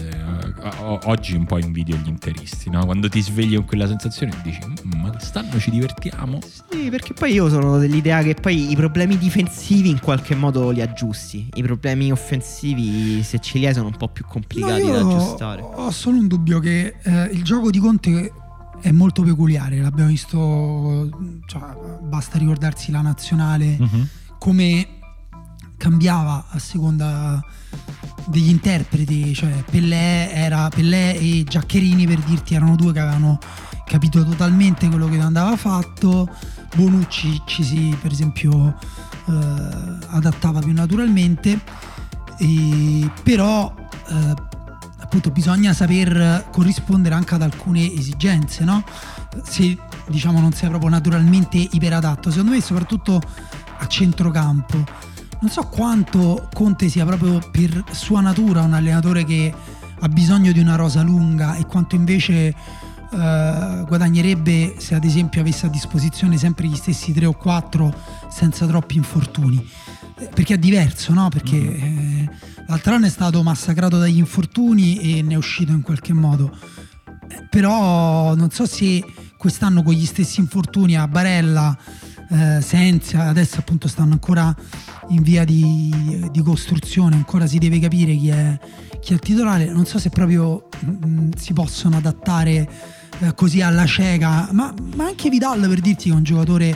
Eh, o- Oggi un po' invidio gli interisti, no? Quando ti svegli con quella sensazione e dici "Mm, ma quest'anno ci divertiamo. Sì, perché poi io sono dell'idea che poi i problemi difensivi in qualche modo li aggiusti. I problemi offensivi, se ce li hai, sono un po' più No, complicati io da aggiustare. Ho solo un dubbio che eh, il gioco di Conte è molto peculiare, l'abbiamo visto, cioè, basta ricordarsi la nazionale, come cambiava a seconda degli interpreti, cioè Pellè, era, Pellè e Giaccherini per dirti erano due che avevano capito totalmente quello che andava fatto, Bonucci ci si per esempio eh, adattava più naturalmente, e- però eh, appunto bisogna saper corrispondere anche ad alcune esigenze, no? Se diciamo non sei proprio naturalmente iperadatto, secondo me soprattutto a centrocampo. Non so quanto Conte sia proprio per sua natura un allenatore che ha bisogno di una rosa lunga e quanto invece eh, guadagnerebbe se ad esempio avesse a disposizione sempre gli stessi tre o quattro senza troppi infortuni. Eh, Perché è diverso, no? Perché eh, l'altro anno è stato massacrato dagli infortuni e ne è uscito in qualche modo. Eh, però non so se quest'anno con gli stessi infortuni a Barella, eh, Senza, adesso appunto stanno ancora in via di, di, costruzione, ancora si deve capire chi è, chi è il titolare, non so se proprio mh, mm, si possono adattare eh, così alla cieca, ma, ma, anche Vidal per dirti che è un giocatore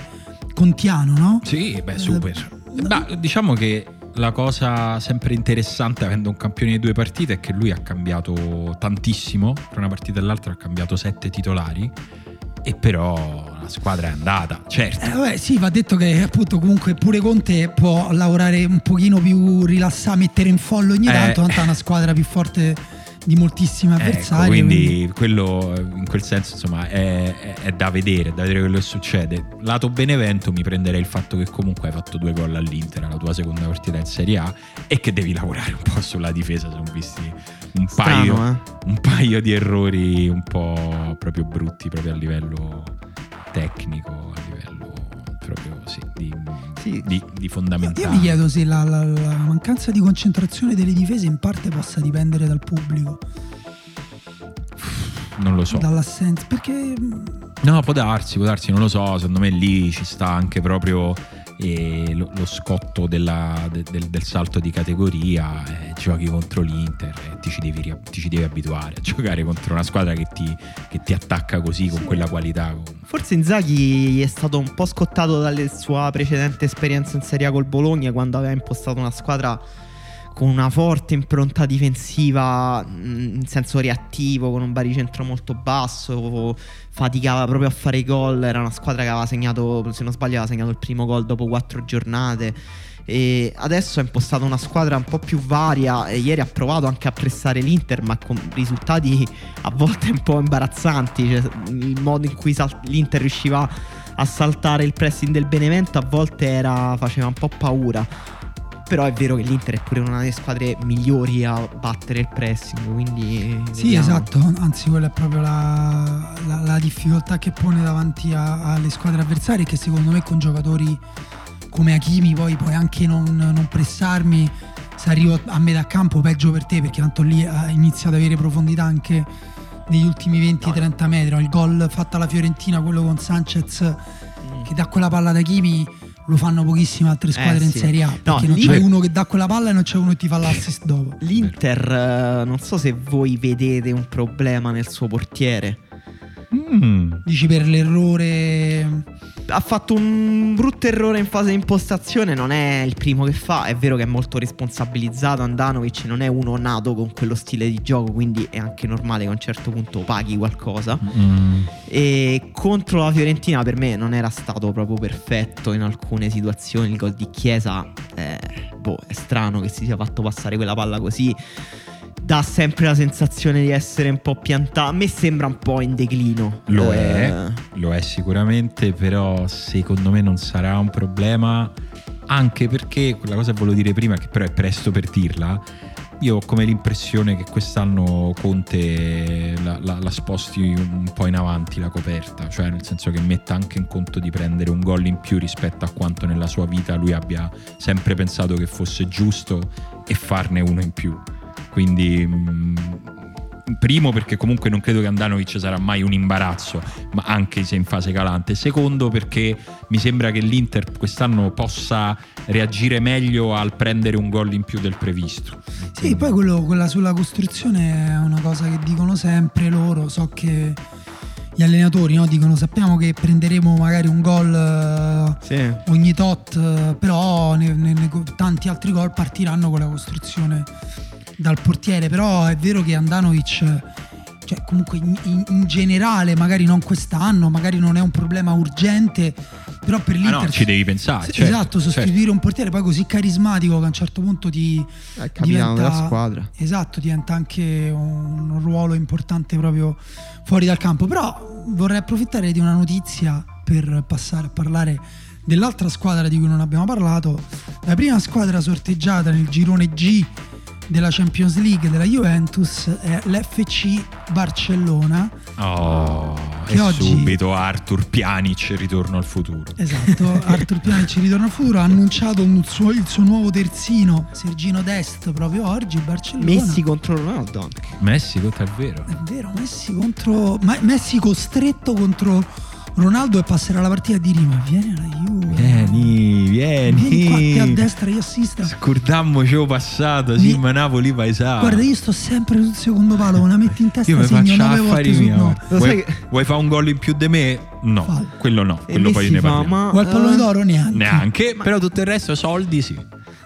contiano, no? Sì, beh, super. Eh, beh, diciamo che la cosa sempre interessante avendo un campione di due partite è che lui ha cambiato tantissimo, tra una partita e l'altra ha cambiato sette titolari e però la squadra è andata, certo. Eh, vabbè, sì, va detto che appunto comunque pure Conte può lavorare un pochino più rilassato, mettere in follo ogni tanto, eh. tanto è una squadra più forte di moltissimi ecco, avversari. Ecco, quindi, quindi, quello in quel senso insomma è, è, è, da vedere, da vedere quello che succede. Lato Benevento mi prenderei il fatto che comunque hai fatto due gol all'Inter alla tua seconda partita in Serie A e che devi lavorare un po' sulla difesa, sono visti un, Strano, paio, eh? un paio di errori un po' proprio brutti proprio a livello tecnico, a livello proprio sì, di, sì. Di, di, fondamentale. Io mi chiedo se la, la, la, mancanza di concentrazione delle difese in parte possa dipendere dal pubblico. Non lo so. Dall'assenza, perché... No, può darsi, può darsi, non lo so, secondo me lì ci sta anche proprio e lo, lo scotto della, de, del, del, salto di categoria, eh, giochi contro l'Inter e ti ci, devi, ti ci devi abituare a giocare contro una squadra che ti, che ti attacca così con quella qualità. Forse Inzaghi è stato un po' scottato dalla sua precedente esperienza in Serie A col Bologna quando aveva impostato una squadra con una forte impronta difensiva mm, in senso reattivo, con un baricentro molto basso, faticava proprio a fare gol, era una squadra che aveva segnato, se non sbaglio, aveva segnato il primo gol dopo quattro giornate. E adesso ha impostato una squadra un po' più varia e ieri ha provato anche a pressare l'Inter ma con risultati a volte un po' imbarazzanti cioè, il modo in cui l'Inter riusciva a saltare il pressing del Benevento a volte era, faceva un po' paura però è vero che l'Inter è pure una delle squadre migliori a battere il pressing. Quindi sì, vediamo. esatto. Anzi, quella è proprio la, la, la difficoltà che pone davanti a, alle squadre avversarie. Che secondo me con giocatori come Hakimi poi puoi anche non, non pressarmi. Se arrivo a metà campo, peggio per te, perché tanto lì ha iniziato ad avere profondità anche negli ultimi 20-30 metri. Il gol fatto alla Fiorentina, quello con Sanchez, mm. che dà quella palla da Kimi lo fanno pochissime altre squadre eh, in Serie A. Perché no, non c'è uno che dà quella palla e non c'è uno che ti fa l'assist dopo. L'Inter, eh, non so se voi vedete un problema nel suo portiere. Mm. Dici per l'errore ha fatto un brutto errore in fase di impostazione, non è il primo che fa, è vero che è molto responsabilizzato Andanovic, non è uno nato con quello stile di gioco, quindi è anche normale che a un certo punto paghi qualcosa. Mm. E contro la Fiorentina per me non era stato proprio perfetto in alcune situazioni, il gol di Chiesa, eh, boh, è strano che si sia fatto passare quella palla così dà sempre la sensazione di essere un po' piantato. A me sembra un po' in declino. Lo eh. è, lo è sicuramente, però secondo me non sarà un problema. Anche perché quella cosa che volevo dire prima, che però è presto per dirla. Io ho come l'impressione che quest'anno Conte la, la, la, sposti un po' in avanti la coperta, cioè nel senso che metta anche in conto di prendere un gol in più rispetto a quanto nella sua vita lui abbia sempre pensato che fosse giusto e farne uno in più. Quindi mh, mm, primo perché comunque non credo che Andanovic sarà mai un imbarazzo, ma anche se in fase calante. Secondo perché mi sembra che l'Inter quest'anno possa reagire meglio al prendere un gol in più del previsto. Sì, poi quello, quella sulla costruzione è una cosa che dicono sempre loro, so che gli allenatori no? dicono sappiamo che prenderemo magari un gol sì. ogni tot, però ne, ne, ne, tanti altri gol partiranno con la costruzione dal portiere, però è vero che Andanovic, cioè comunque in, in, generale, magari non quest'anno, magari non è un problema urgente, però per l'Inter... Ah no, ci devi pensare. Sì, certo, esatto, sostituire certo. un portiere poi così carismatico che a un certo punto ti... È diventa, della squadra. Esatto, diventa anche un ruolo importante proprio fuori dal campo. Però vorrei approfittare di una notizia per passare a parlare dell'altra squadra di cui non abbiamo parlato. La prima squadra sorteggiata nel girone G della Champions League della Juventus è l'FC Barcellona. Oh, che e oggi subito Arthur Pjanic ritorno al futuro. Esatto, Arthur Pjanic ritorna al futuro ha annunciato un suo- il suo nuovo terzino, Sergino Dest, proprio oggi Barcellona. Messi contro Ronaldo anche. Messi, è vero. È vero, Messi contro Ma- Messi costretto contro Ronaldo e passerà la partita di Rima. Vieni alla Juve. Vieni, Vieni qua, te a vieni. destra, io a sinistra. Scordammoci il passato, sì, ma Napoli paesà. Guarda, io sto sempre sul secondo palo, me la metti in testa, io mi segno faccio nove volte affari su miei. no. Vuoi, che- vuoi fare un gol in più di me? No, Fallo. quello no, E quello poi Messi ne fa, parliamo. ma, Vuoi il pallone eh, d'oro? Neanche. Neanche, però tutto il resto soldi sì.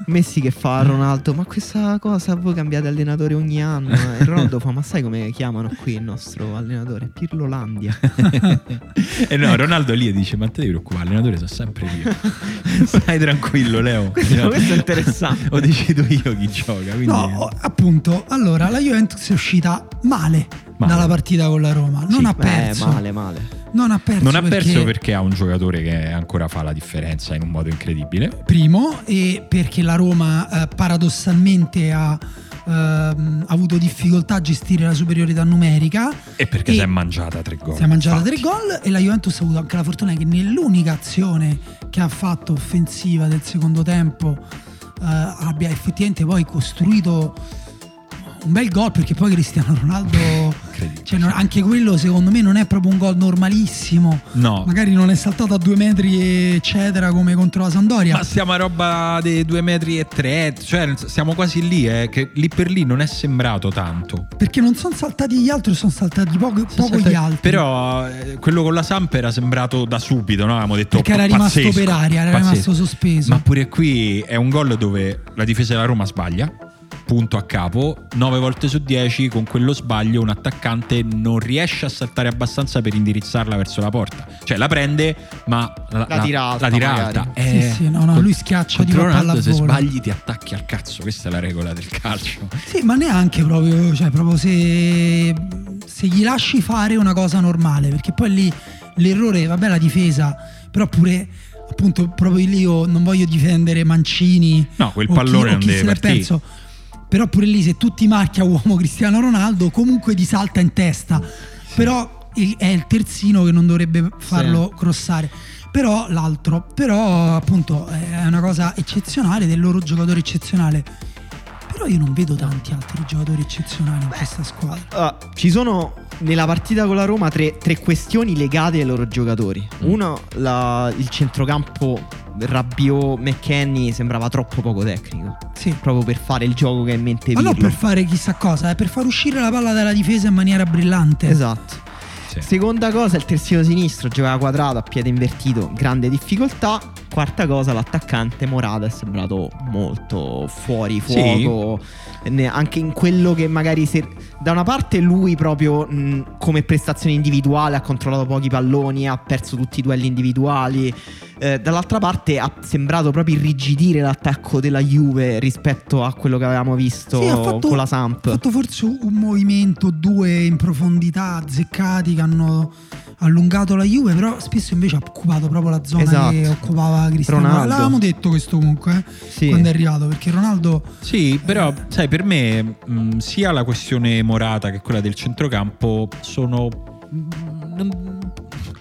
Messi che fa a Ronaldo, ma questa cosa voi cambiate allenatore ogni anno. E Ronaldo fa, ma sai come chiamano qui il nostro allenatore? Pirlo Landia. e no, Ronaldo lì dice: Ma te devi preoccupare, allenatore sono sempre io. Stai tranquillo, Leo. questo, questo è interessante. O decido io chi gioca. Quindi... No, appunto, allora la Juventus è uscita male, Male. dalla partita con la Roma. Non Sì, ha Eh, perso. male, male. Non ha perso. non ha perché, perso perché ha un giocatore che ancora fa la differenza in un modo incredibile. Primo, e perché la Roma eh, paradossalmente ha ehm, avuto difficoltà a gestire la superiorità numerica. E perché E si è mangiata tre gol. Si è mangiata Infatti. tre gol e la Juventus ha avuto anche la fortuna che nell'unica azione che ha fatto offensiva del secondo tempo eh, abbia effettivamente poi costruito un bel gol perché poi Cristiano Ronaldo cioè, anche quello secondo me non è proprio un gol normalissimo No. magari non è saltato a due metri eccetera come contro la Sampdoria Ma stiamo a roba dei 2 metri e 3, cioè siamo quasi lì, eh, che lì per lì non è sembrato tanto. perché non sono saltati gli altri sono saltati poco, poco Salta- gli altri Però eh, quello con la Samp era sembrato da subito, no? Avevamo detto perché era rimasto pazzesco, per aria era pazzesco. rimasto sospeso Ma pure qui è un gol dove la difesa della Roma sbaglia, punto a capo, 9 volte su 10 con quello sbaglio un attaccante non riesce a saltare abbastanza per indirizzarla verso la porta. Cioè la prende, ma la, La tira alta, la tira alta. Sì, Eh, sì, no, no, lui schiaccia a Ronaldo, se sbagli ti attacchi al cazzo, questa è la regola del calcio. Sì, ma neanche proprio, cioè proprio se, se gli lasci fare una cosa normale, perché poi lì l'errore, vabbè la difesa, però pure appunto proprio lì io non voglio difendere Mancini. No, quel chi- pallone o non chi deve partire. perso. Però pure lì se tu ti marchi a uomo Cristiano Ronaldo comunque ti salta in testa. Però il- è il terzino che non dovrebbe farlo crossare. Però l'altro, però appunto è una cosa eccezionale del loro giocatore eccezionale. Però io non vedo tanti altri giocatori eccezionali in questa squadra. Ah, ci sono nella partita con la Roma tre, tre questioni legate ai loro giocatori. Mm. Uno, la- il centrocampo Rabiot McKenny sembrava troppo poco tecnico. Sì. Proprio per fare il gioco che ha in mente Ma non Pirlo. per fare chissà cosa, è per far uscire la palla dalla difesa in maniera brillante. Esatto. Sì. Seconda cosa, il terzino sinistro giocava quadrato a piede invertito, grande difficoltà. Quarta cosa, l'attaccante Morata è sembrato molto fuori Sì. fuoco. Ne- Anche in quello che magari se- da una parte lui proprio mh, come prestazione individuale ha controllato pochi palloni, ha perso tutti i duelli individuali. Eh, dall'altra parte ha sembrato proprio irrigidire l'attacco della Juve rispetto a quello che avevamo visto Sì, fatto- con la Samp. Ha fatto forse un movimento, due in profondità azzeccati che hanno allungato la Juve, però spesso invece ha occupato proprio la zona Esatto. che occupava Cristiano. Ronaldo. L'avevamo detto questo comunque eh, Sì. quando è arrivato, perché Ronaldo Sì, però sai, per me mh, sia la questione Morata che quella del centrocampo sono, non-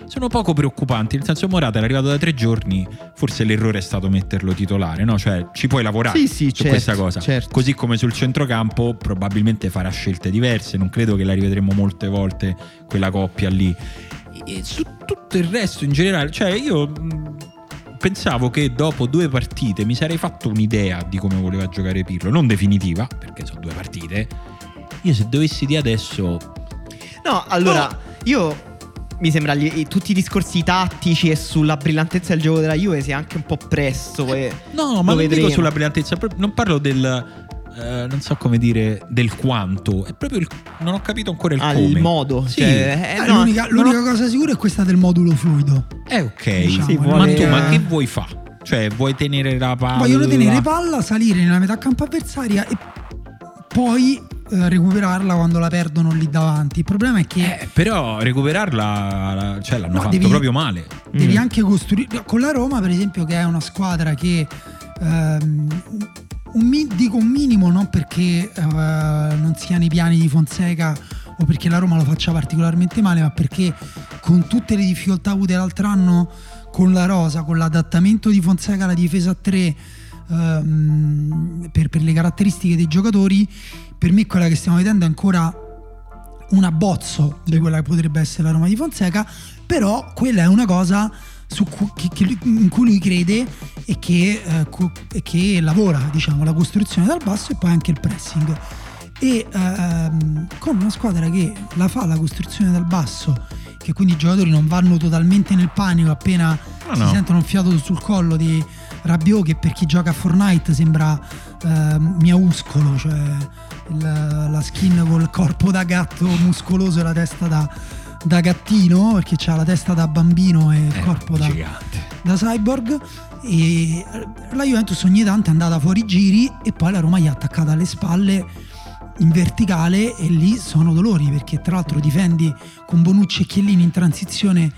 sono poco preoccupanti. Nel senso, Morata è arrivato da tre giorni, forse l'errore è stato metterlo titolare, no? Cioè, ci puoi lavorare Sì, sì, su certo, questa cosa. certo. Così come sul centrocampo, probabilmente farà scelte diverse. Non credo che la rivedremo molte volte quella coppia lì. E su tutto il resto in generale, cioè, io. Pensavo che dopo due partite mi sarei fatto un'idea di come voleva giocare Pirlo, non definitiva, perché sono due partite. Io se dovessi di adesso No, allora, io mi sembra gli- tutti i discorsi tattici e sulla brillantezza del gioco della Juve sia anche un po' presto. e No, ma lo non vedremo. dico sulla brillantezza, non parlo del eh, non so come dire del quanto, è proprio il non ho capito ancora il Ah, come. il modo. Sì. cioè, eh, eh, no, l'unica, l'unica cosa sicura è questa del modulo fluido. Eh ok, Diciamo, Sì, ma vuole- tu ma che vuoi fa? Cioè, vuoi tenere la palla? Vogliono tenere palla, salire nella metà campo avversaria e poi eh, recuperarla quando la perdono lì davanti. Il problema è che Eh, però recuperarla, cioè l'hanno No, fatto devi- proprio male. devi Mm. anche costruire con la Roma per esempio che è una squadra che ehm, un mi- dico un minimo non perché eh, non sia nei piani di Fonseca o perché la Roma lo faccia particolarmente male, ma perché con tutte le difficoltà avute l'altro anno con la rosa, con l'adattamento di Fonseca alla difesa a 3 ehm, per, per le caratteristiche dei giocatori, per me quella che stiamo vedendo è ancora un abbozzo di quella che potrebbe essere la Roma di Fonseca, però quella è una cosa cui, che, che, in cui lui crede e che, eh, e che, lavora, diciamo, la costruzione dal basso e poi anche il pressing. E ehm, con una squadra che la fa la costruzione dal basso, che quindi i giocatori non vanno totalmente nel panico appena no, si no. sentono un fiato sul collo di Rabiot, che per chi gioca a Fortnite sembra eh, miauscolo, cioè il, la skin col corpo da gatto muscoloso e la testa da, da gattino, perché ha la testa da bambino e il eh, corpo da, da, cyborg. E la Juventus ogni tanto è andata fuori giri e poi la Roma gli ha attaccata alle spalle in verticale e lì sono dolori perché tra l'altro difendi con Bonucci e Chiellini in transizione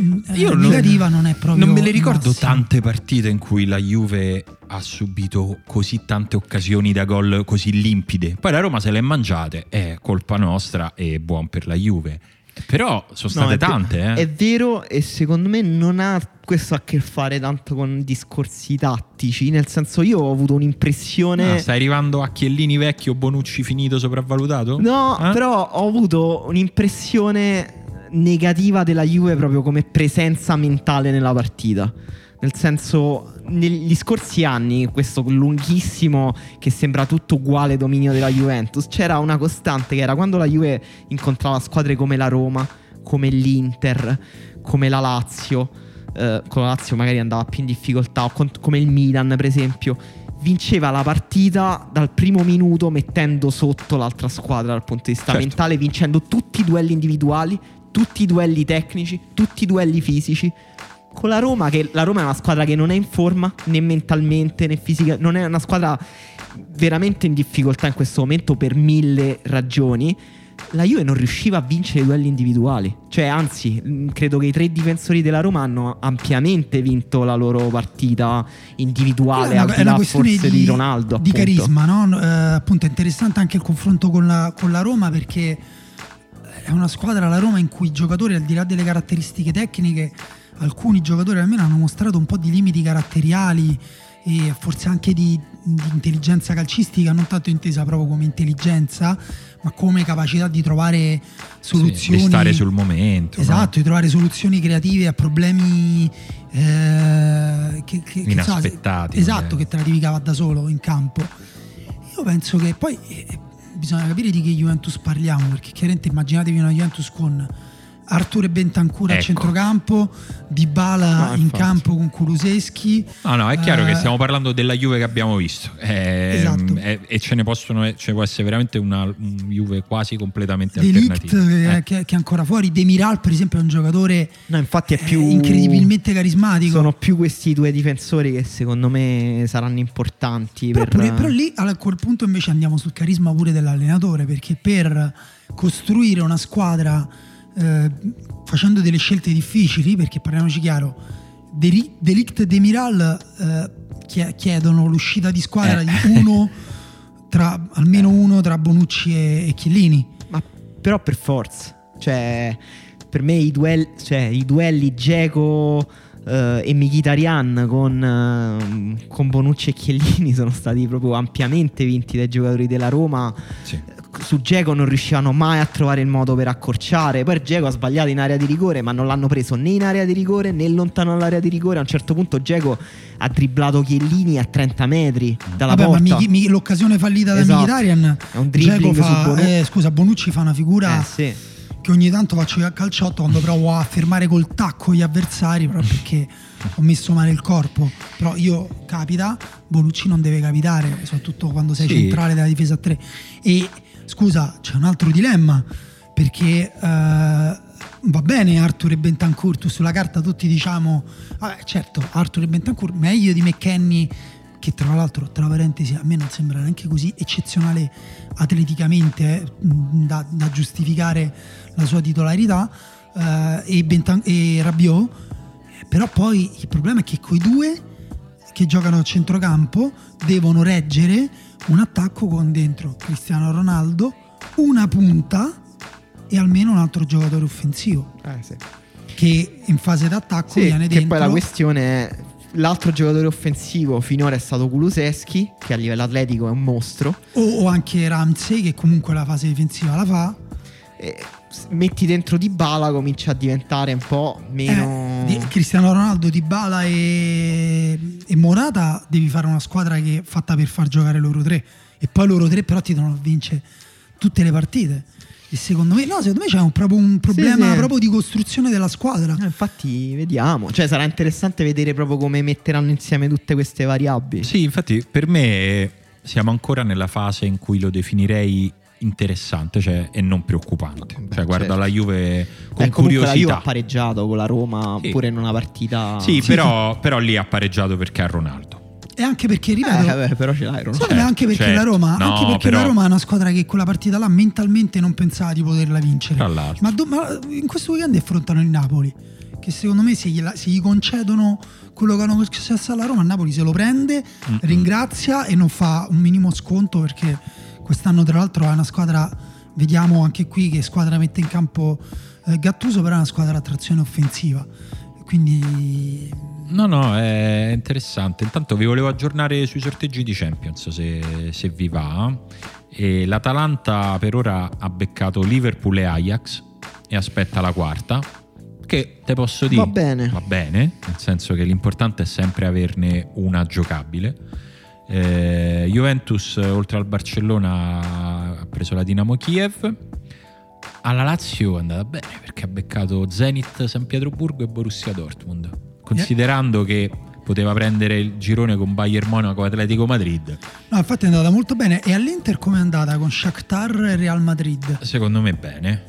mm, Io negativa non, non è proprio non me le ricordo massimo. tante partite in cui la Juve ha subito così tante occasioni da gol così limpide. Poi la Roma se le è mangiate, è colpa nostra e buon per la Juve. Però sono state no, è tante. Ver- eh. È vero e secondo me non ha questo a che fare tanto con discorsi tattici. Nel senso, io ho avuto un'impressione. Ah, stai arrivando a Chiellini vecchio, Bonucci finito, sopravvalutato? No, eh? però ho avuto un'impressione negativa della Juve proprio come presenza mentale nella partita. Nel senso, negli scorsi anni, questo lunghissimo che sembra tutto uguale dominio della Juventus, c'era una costante che era quando la Juve incontrava squadre come la Roma, come l'Inter, come la Lazio, eh, con la Lazio magari andava più in difficoltà, o con, come il Milan per esempio, vinceva la partita dal primo minuto mettendo sotto l'altra squadra dal punto di vista certo. mentale, vincendo tutti i duelli individuali, tutti i duelli tecnici, tutti i duelli fisici con la Roma, che la Roma è una squadra che non è in forma né mentalmente né fisica, non è una squadra veramente in difficoltà in questo momento per mille ragioni. La Juve non riusciva a vincere i duelli individuali, cioè anzi, mm, credo che i tre difensori della Roma hanno ampiamente vinto la loro partita individuale, è una, al di là forse di, di Ronaldo. Di appunto. carisma, no? Eh, appunto è interessante anche il confronto con la, con la Roma perché è una squadra, la Roma, in cui i giocatori, al di là delle caratteristiche tecniche, alcuni giocatori almeno hanno mostrato un po' di limiti caratteriali e forse anche di, di, intelligenza calcistica, non tanto intesa proprio come intelligenza, ma come capacità di trovare soluzioni. Sì, di stare sul momento. Esatto, no? di trovare soluzioni creative a problemi eh, che, che, inaspettati. Che, esatto, che te la devi cavare da solo in campo. Io penso che poi eh, bisogna capire di che Juventus parliamo, perché chiaramente immaginatevi una Juventus con Arturo e Bentancur ecco. a centrocampo, Dybala no, in campo con Kuluseschi. No, no, è chiaro eh, che stiamo parlando della Juve che abbiamo visto. Eh, esatto. Eh, e ce ne, possono, ce ne può essere veramente una un Juve quasi completamente Delict, alternativa. Eh. Che, che, è ancora fuori. Demiral, per esempio, è un giocatore no, infatti è più, incredibilmente carismatico. Sono più questi due difensori che secondo me saranno importanti. Però, per... però lì a quel punto invece andiamo sul carisma pure dell'allenatore, perché per costruire una squadra eh, facendo delle scelte difficili, perché parliamoci chiaro, Delict e Demiral eh, chiedono l'uscita di squadra eh. di uno, tra, almeno uno tra Bonucci e, e Chiellini. Ma però per forza, cioè per me i duelli, cioè, i duelli Geco uh, e Mkhitaryan con, uh, con Bonucci e Chiellini sono stati proprio ampiamente vinti dai giocatori della Roma. Sì su Geco non riuscivano mai a trovare il modo per accorciare. Poi Geco ha sbagliato in area di rigore, ma non l'hanno preso né in area di rigore né lontano dall'area di rigore. A un certo punto Geco ha dribblato Chiellini a 30 metri dalla Vabbè, porta. Ma mi, mi, l'occasione fallita da esatto. Mkhitaryan è un dribbling fa, Bonucci. Eh, scusa, Bonucci fa una figura eh, sì. che ogni tanto faccio a calciotto quando provo a fermare col tacco gli avversari proprio perché ho messo male il corpo. Però io capita, Bonucci non deve capitare, soprattutto quando sei sì. centrale della difesa a 3 e scusa, c'è un altro dilemma, perché uh, va bene Arthur e Bentancur, sulla carta tutti diciamo, vabbè certo, Arthur e Bentancur meglio di McKenny, che tra l'altro, tra parentesi, a me non sembra neanche così eccezionale atleticamente eh, da, da, giustificare la sua titolarità, uh, e, Bentan- e Rabiot, però poi il problema è che quei due che giocano a centrocampo devono reggere un attacco con dentro Cristiano Ronaldo, una punta e almeno un altro giocatore offensivo Eh, sì. che in fase d'attacco Sì, viene dentro. poi la questione è l'altro giocatore offensivo finora è stato Kuluseschi, che a livello atletico è un mostro. o, o anche Ramsey che comunque la fase difensiva la fa. E s- metti dentro Di Bala comincia a diventare un po' meno... Eh, di- Cristiano Ronaldo, Dybala e, e Morata devi fare una squadra che è fatta per far giocare loro tre e poi loro tre però ti devono vincere tutte le partite e secondo me no secondo me c'è un, proprio un problema sì. proprio di costruzione della squadra Eh, infatti vediamo, cioè sarà interessante vedere proprio come metteranno insieme tutte queste variabili. Sì, infatti per me siamo ancora nella fase in cui lo definirei interessante cioè, e non preoccupante. Beh, cioè, guarda certo. la Juve con Eh, comunque la Juve curiosità. ha pareggiato con la Roma Sì. pure in una partita... Sì, però, però lì ha pareggiato perché ha Ronaldo. e anche perché Eh, ripeto vabbè, però ce l'hai Ronaldo. Secondo me anche perché certo. la Roma, No, anche perché però- la Roma è una squadra che quella partita là mentalmente non pensava di poterla vincere. Ma, do- ma in questo weekend affrontano il Napoli, che secondo me se, gliela- se gli concedono quello che hanno concesso alla Roma, il Napoli se lo prende, Mm-mm. ringrazia e non fa un minimo sconto perché quest'anno tra l'altro è una squadra, vediamo anche qui che squadra mette in campo eh, Gattuso, però è una squadra a trazione offensiva. Quindi No, no, è interessante. Intanto vi volevo aggiornare sui sorteggi di Champions se, se vi va. E L'Atalanta per ora ha beccato Liverpool e Ajax e aspetta la quarta. Che te posso dire? Va bene. Va bene, nel senso che l'importante è sempre averne una giocabile. Eh, Juventus, oltre al Barcellona, ha preso la Dinamo Kiev. Alla Lazio è andata bene perché ha beccato Zenit San Pietroburgo e Borussia Dortmund. Considerando che poteva prendere il girone con Bayern Monaco Atletico Madrid, no, infatti è andata molto bene. E all'Inter come è andata con Shakhtar e Real Madrid? secondo me bene.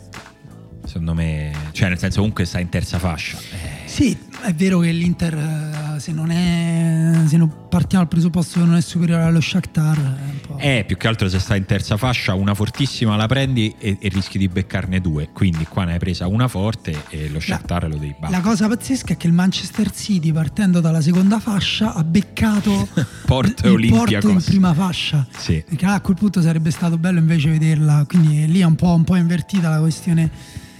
Secondo me, cioè nel senso comunque sta in terza fascia. Eh, Sì, è vero che l'Inter eh, se non è se non partiamo dal presupposto che non è superiore allo Shakhtar è. Eh, più che altro se stai in terza fascia, una fortissima la prendi e, e rischi di beccarne due. Quindi qua ne hai presa una forte e lo Shakhtar lo devi La battere. cosa pazzesca è che il Manchester City partendo dalla seconda fascia ha beccato Porto Olympiacos. Porto in prima fascia. Sì. Perché a quel punto sarebbe stato bello invece vederla, quindi lì è un po', un po' invertita la questione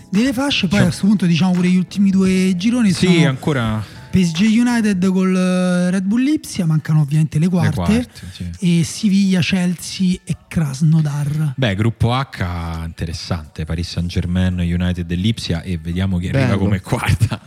delle fasce. Poi Cioè- a questo punto diciamo pure gli ultimi due gironi Sì, sono ancora PSG United col eh, Red Bull Lipsia, mancano ovviamente le le quarte. quarte. sì. e Siviglia, Chelsea e Krasnodar. Beh, gruppo H interessante, Paris Saint Germain, United e Lipsia e vediamo chi arriva Bello. come quarta.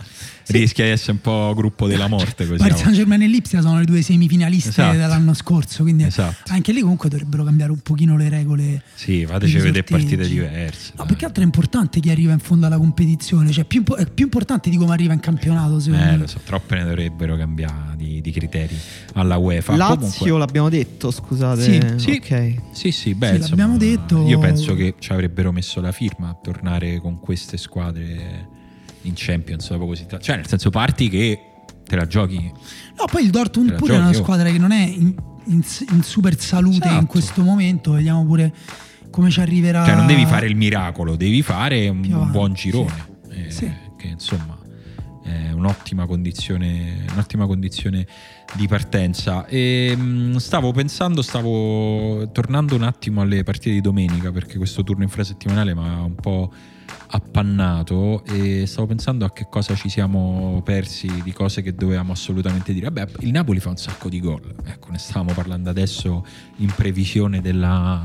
Rischia di essere un po' gruppo della morte così. Paris Saint Germain e Lipsia sono le due semifinaliste Esatto. dell'anno scorso, quindi Esatto. anche lì comunque dovrebbero cambiare un pochino le regole. Sì, fateci vedere partite diverse. No, perché altro è importante chi arriva in fondo alla competizione, cioè più è più importante di come arriva in campionato, secondo Eh, me. lo so, troppe ne dovrebbero cambiare di, di criteri alla UEFA. Lazio Comunque- l'abbiamo detto, scusate. Sì, Sì, Ok. sì, sì, beh, Sì, insomma, l'abbiamo detto. Io penso che ci avrebbero messo la firma a tornare con queste squadre in Champions dopo così tanto. Cioè, nel senso, parti che te la giochi. No, poi il Dortmund pure è una giochi, oh. squadra che non è in, in- in super salute Esatto. in questo momento, vediamo pure come ci arriverà. Cioè, non devi fare il miracolo, devi fare un, buon girone. eh, Sì. Che insomma è un'ottima condizione, un'ottima condizione di partenza. E, mh, stavo pensando, stavo tornando un attimo alle partite di domenica perché questo turno infrasettimanale mi ha un po' appannato e stavo pensando a che cosa ci siamo persi di cose che dovevamo assolutamente dire. Vabbè, il Napoli fa un sacco di gol. Ecco, ne stavamo parlando adesso in previsione della,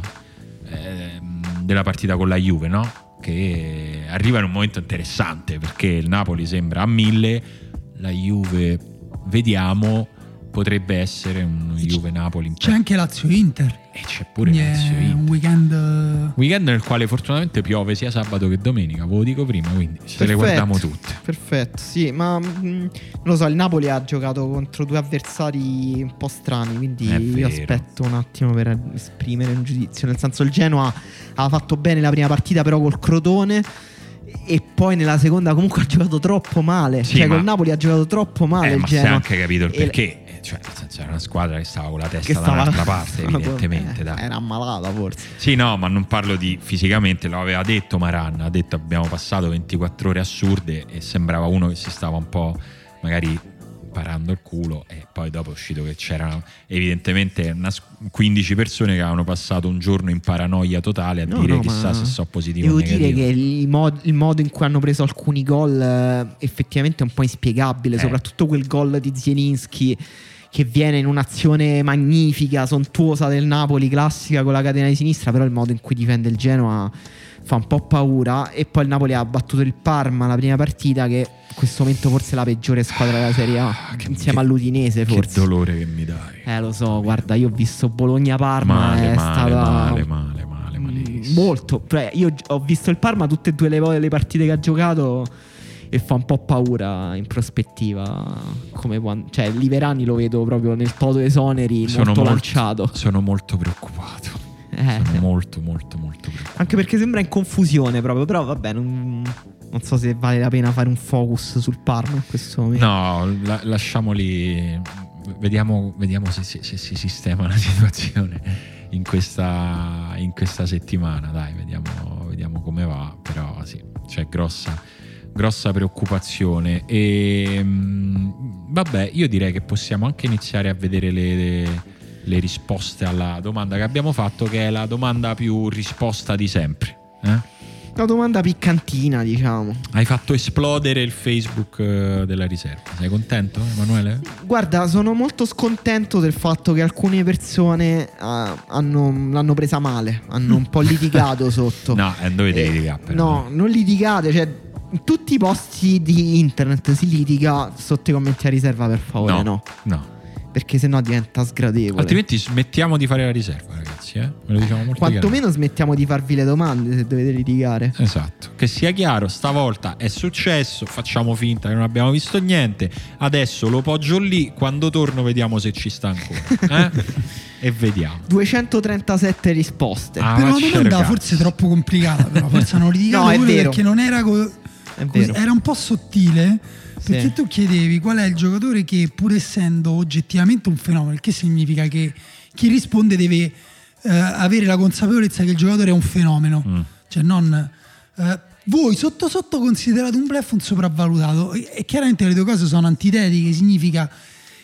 ehm, della partita con la Juve, no? Che arriva in un momento interessante perché il Napoli sembra a mille, la Juve vediamo potrebbe essere un Juve-Napoli C'è anche Lazio-Inter. e c'è pure Quindi Lazio è Inter. un weekend. eh, Weekend nel quale fortunatamente piove sia sabato che domenica, ve lo dico prima, quindi ce le Perfetto, guardiamo tutte. Perfetto, sì, ma mm, non lo so, il Napoli ha giocato contro due avversari un po' strani, quindi io aspetto un attimo per esprimere un giudizio. Nel senso, il Genoa ha fatto bene la prima partita, però col Crotone. E poi nella seconda comunque ha giocato troppo male. Sì, cioè, ma- col Napoli ha giocato troppo male Eh, il ma si è Genoa. anche capito il E- perché. Eh, Cioè, nel senso, era una squadra che stava con la testa Che da stava un'altra parte, evidentemente. Eh. Era ammalata forse. Sì, no, ma non parlo di fisicamente, lo aveva detto Maranna, ha detto abbiamo passato 24 ore assurde e sembrava uno che si stava un po' magari parando il culo e poi dopo è uscito che c'erano evidentemente una, 15 persone che avevano passato un giorno in paranoia totale a No, dire no, chissà se so positivo Devo o dire negativo. che il, mod- il modo in cui hanno preso alcuni gol eh, effettivamente è un po' inspiegabile, Eh. soprattutto quel gol di Zielinski che viene in un'azione magnifica, sontuosa del Napoli, classica con la catena di sinistra, però il modo in cui difende il Genoa fa un po' paura e poi il Napoli ha battuto il Parma la prima partita che in questo momento forse è la peggiore squadra della Serie A, Ah, che- insieme che- all'Udinese Che forse. dolore che mi dai. Eh lo so, guarda, io ho visto Bologna-Parma, Male, è male, stata... male, male, male, Mm, malissimo. Molto. Cioè, io ho visto il Parma tutte e due le, le partite che ha giocato e fa un po' paura in prospettiva. Come quan- cioè, Liverani lo vedo proprio nel toto esoneri Sono molto molto- lanciato. Sono molto preoccupato. Eh, Sono molto, molto, molto preoccupato. Anche perché sembra in confusione proprio. Però vabbè, non, non so se vale la pena fare un focus sul Parma in questo momento. No, la- lasciamoli. Vediamo, vediamo se, se- se si sistema la situazione in questa, in questa settimana. Dai, vediamo, vediamo come va. Però sì, c'è grossa, grossa preoccupazione. E mm, vabbè, io direi che possiamo anche iniziare a vedere le, le- le risposte alla domanda che abbiamo fatto, che è la domanda più risposta di sempre. eh? Una domanda piccantina, diciamo. Hai fatto esplodere il Facebook eh, della riserva. Sei contento, Emanuele? Guarda, sono molto scontento del fatto che alcune persone ah, hanno- l'hanno presa male, hanno un po' litigato sotto. No, eh, dovete Eh, litigare. però. No, non litigate, cioè in tutti i posti di internet si litiga sotto i commenti a riserva per favore, no, no, no. perché sennò diventa sgradevole. Altrimenti smettiamo di fare la riserva, ragazzi. Eh? Ve lo diciamo molto Quantomeno smettiamo di farvi le domande se dovete litigare. Esatto. Che sia chiaro, stavolta è successo, facciamo finta che non abbiamo visto niente. Adesso lo poggio lì, quando torno vediamo se ci sta ancora. eh? e vediamo. 237 risposte. Ah, però ma la domanda forse è troppo complicata. Però forse hanno litigato No, è pure vero. perché non era, co- così- era un po' sottile. Sì. Perché tu chiedevi qual è il giocatore che, pur essendo oggettivamente un fenomeno, il che significa che chi risponde deve eh, avere la consapevolezza che il giocatore è un fenomeno, Mm. cioè non eh, voi sotto sotto considerate un bluff un sopravvalutato. E, e chiaramente le due cose sono antitetiche, significa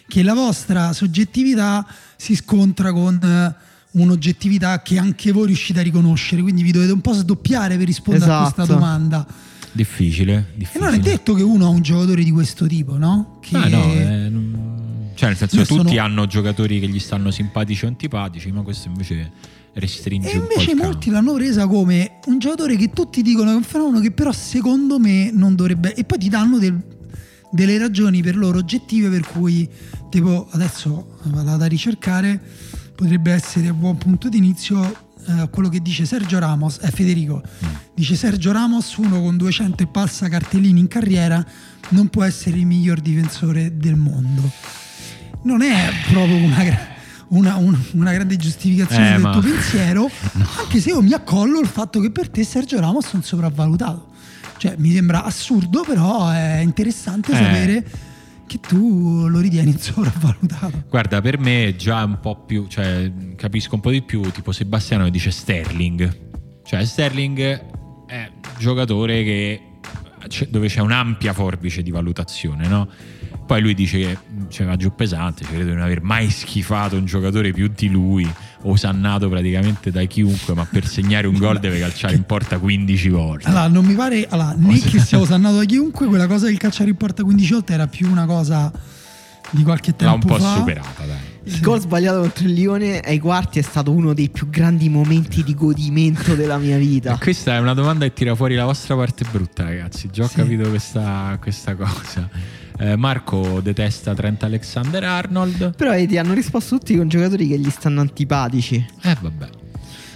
che la vostra soggettività si scontra con eh, un'oggettività che anche voi riuscite a riconoscere, quindi vi dovete un po' sdoppiare per rispondere a questa Esatto. domanda. Difficile, E difficile. non è detto che uno ha un giocatore di questo tipo, no? Che Ah, no, eh, cioè nel senso Io tutti sono- hanno giocatori che gli stanno simpatici o antipatici, ma questo invece restringe E invece molti campo. l'hanno presa come un giocatore che tutti dicono che è un fenomeno che però secondo me non dovrebbe... E poi ti danno del- delle ragioni per loro oggettive per cui, tipo, adesso vado a ricercare, potrebbe essere un buon punto d'inizio eh, quello che dice Sergio Ramos, è Federico, Mm. dice Sergio Ramos, uno con 200 e passa cartellini in carriera, non può essere il miglior difensore del mondo. Non è proprio una, una- un- una grande giustificazione Eh, del ma- tuo pensiero, anche se io mi accollo il fatto che per te Sergio Ramos è un sopravvalutato. Cioè, mi sembra assurdo, però è interessante Eh. sapere che tu lo ritieni sopravvalutato. Guarda, per me già è un po' più, cioè capisco un po' di più, tipo Sebastiano dice Sterling. Cioè Sterling è un giocatore che c'è- dove c'è un'ampia forbice di valutazione, no? Poi lui dice che cioè, va giù pesante, cioè, credo di non aver mai schifato un giocatore più di lui, osannato praticamente da chiunque, ma per segnare un gol deve calciare in porta 15 volte. Allora, non mi pare allora, né che sia osannato da chiunque, quella cosa del calciare in porta 15 volte era più una cosa di qualche L'ha tempo un po' fa. superata, dai. Il gol sbagliato contro il Lione ai quarti è stato uno dei più grandi momenti di godimento della mia vita. Questa è una domanda che tira fuori la vostra parte brutta, ragazzi. Già ho Sì. capito questa, questa cosa. Eh, Marco detesta Trent Alexander Arnold. Però vedi, hanno risposto tutti con giocatori che gli stanno antipatici. Eh, vabbè.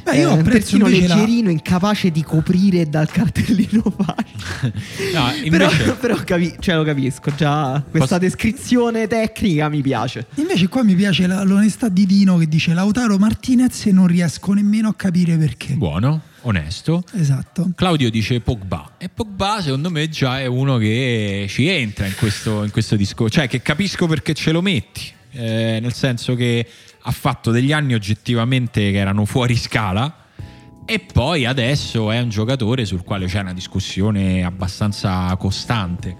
Beh, io Eh, un apprezzo terzino invece la, leggerino, incapace di coprire dal cartellino facile. No, però invece, però capi- cioè, lo capisco, già questa Posso- descrizione tecnica mi piace. Invece qua mi piace la- l'onestà di Dino che dice Lautaro Martinez e non riesco nemmeno a capire perché. buono, onesto. Esatto. Claudio dice Pogba. E Pogba, secondo me, già è uno che ci entra in questo, in questo discorso. Cioè, che capisco perché ce lo metti. Eh, nel senso che ha fatto degli anni oggettivamente che erano fuori scala. E poi adesso è un giocatore sul quale c'è una discussione abbastanza costante.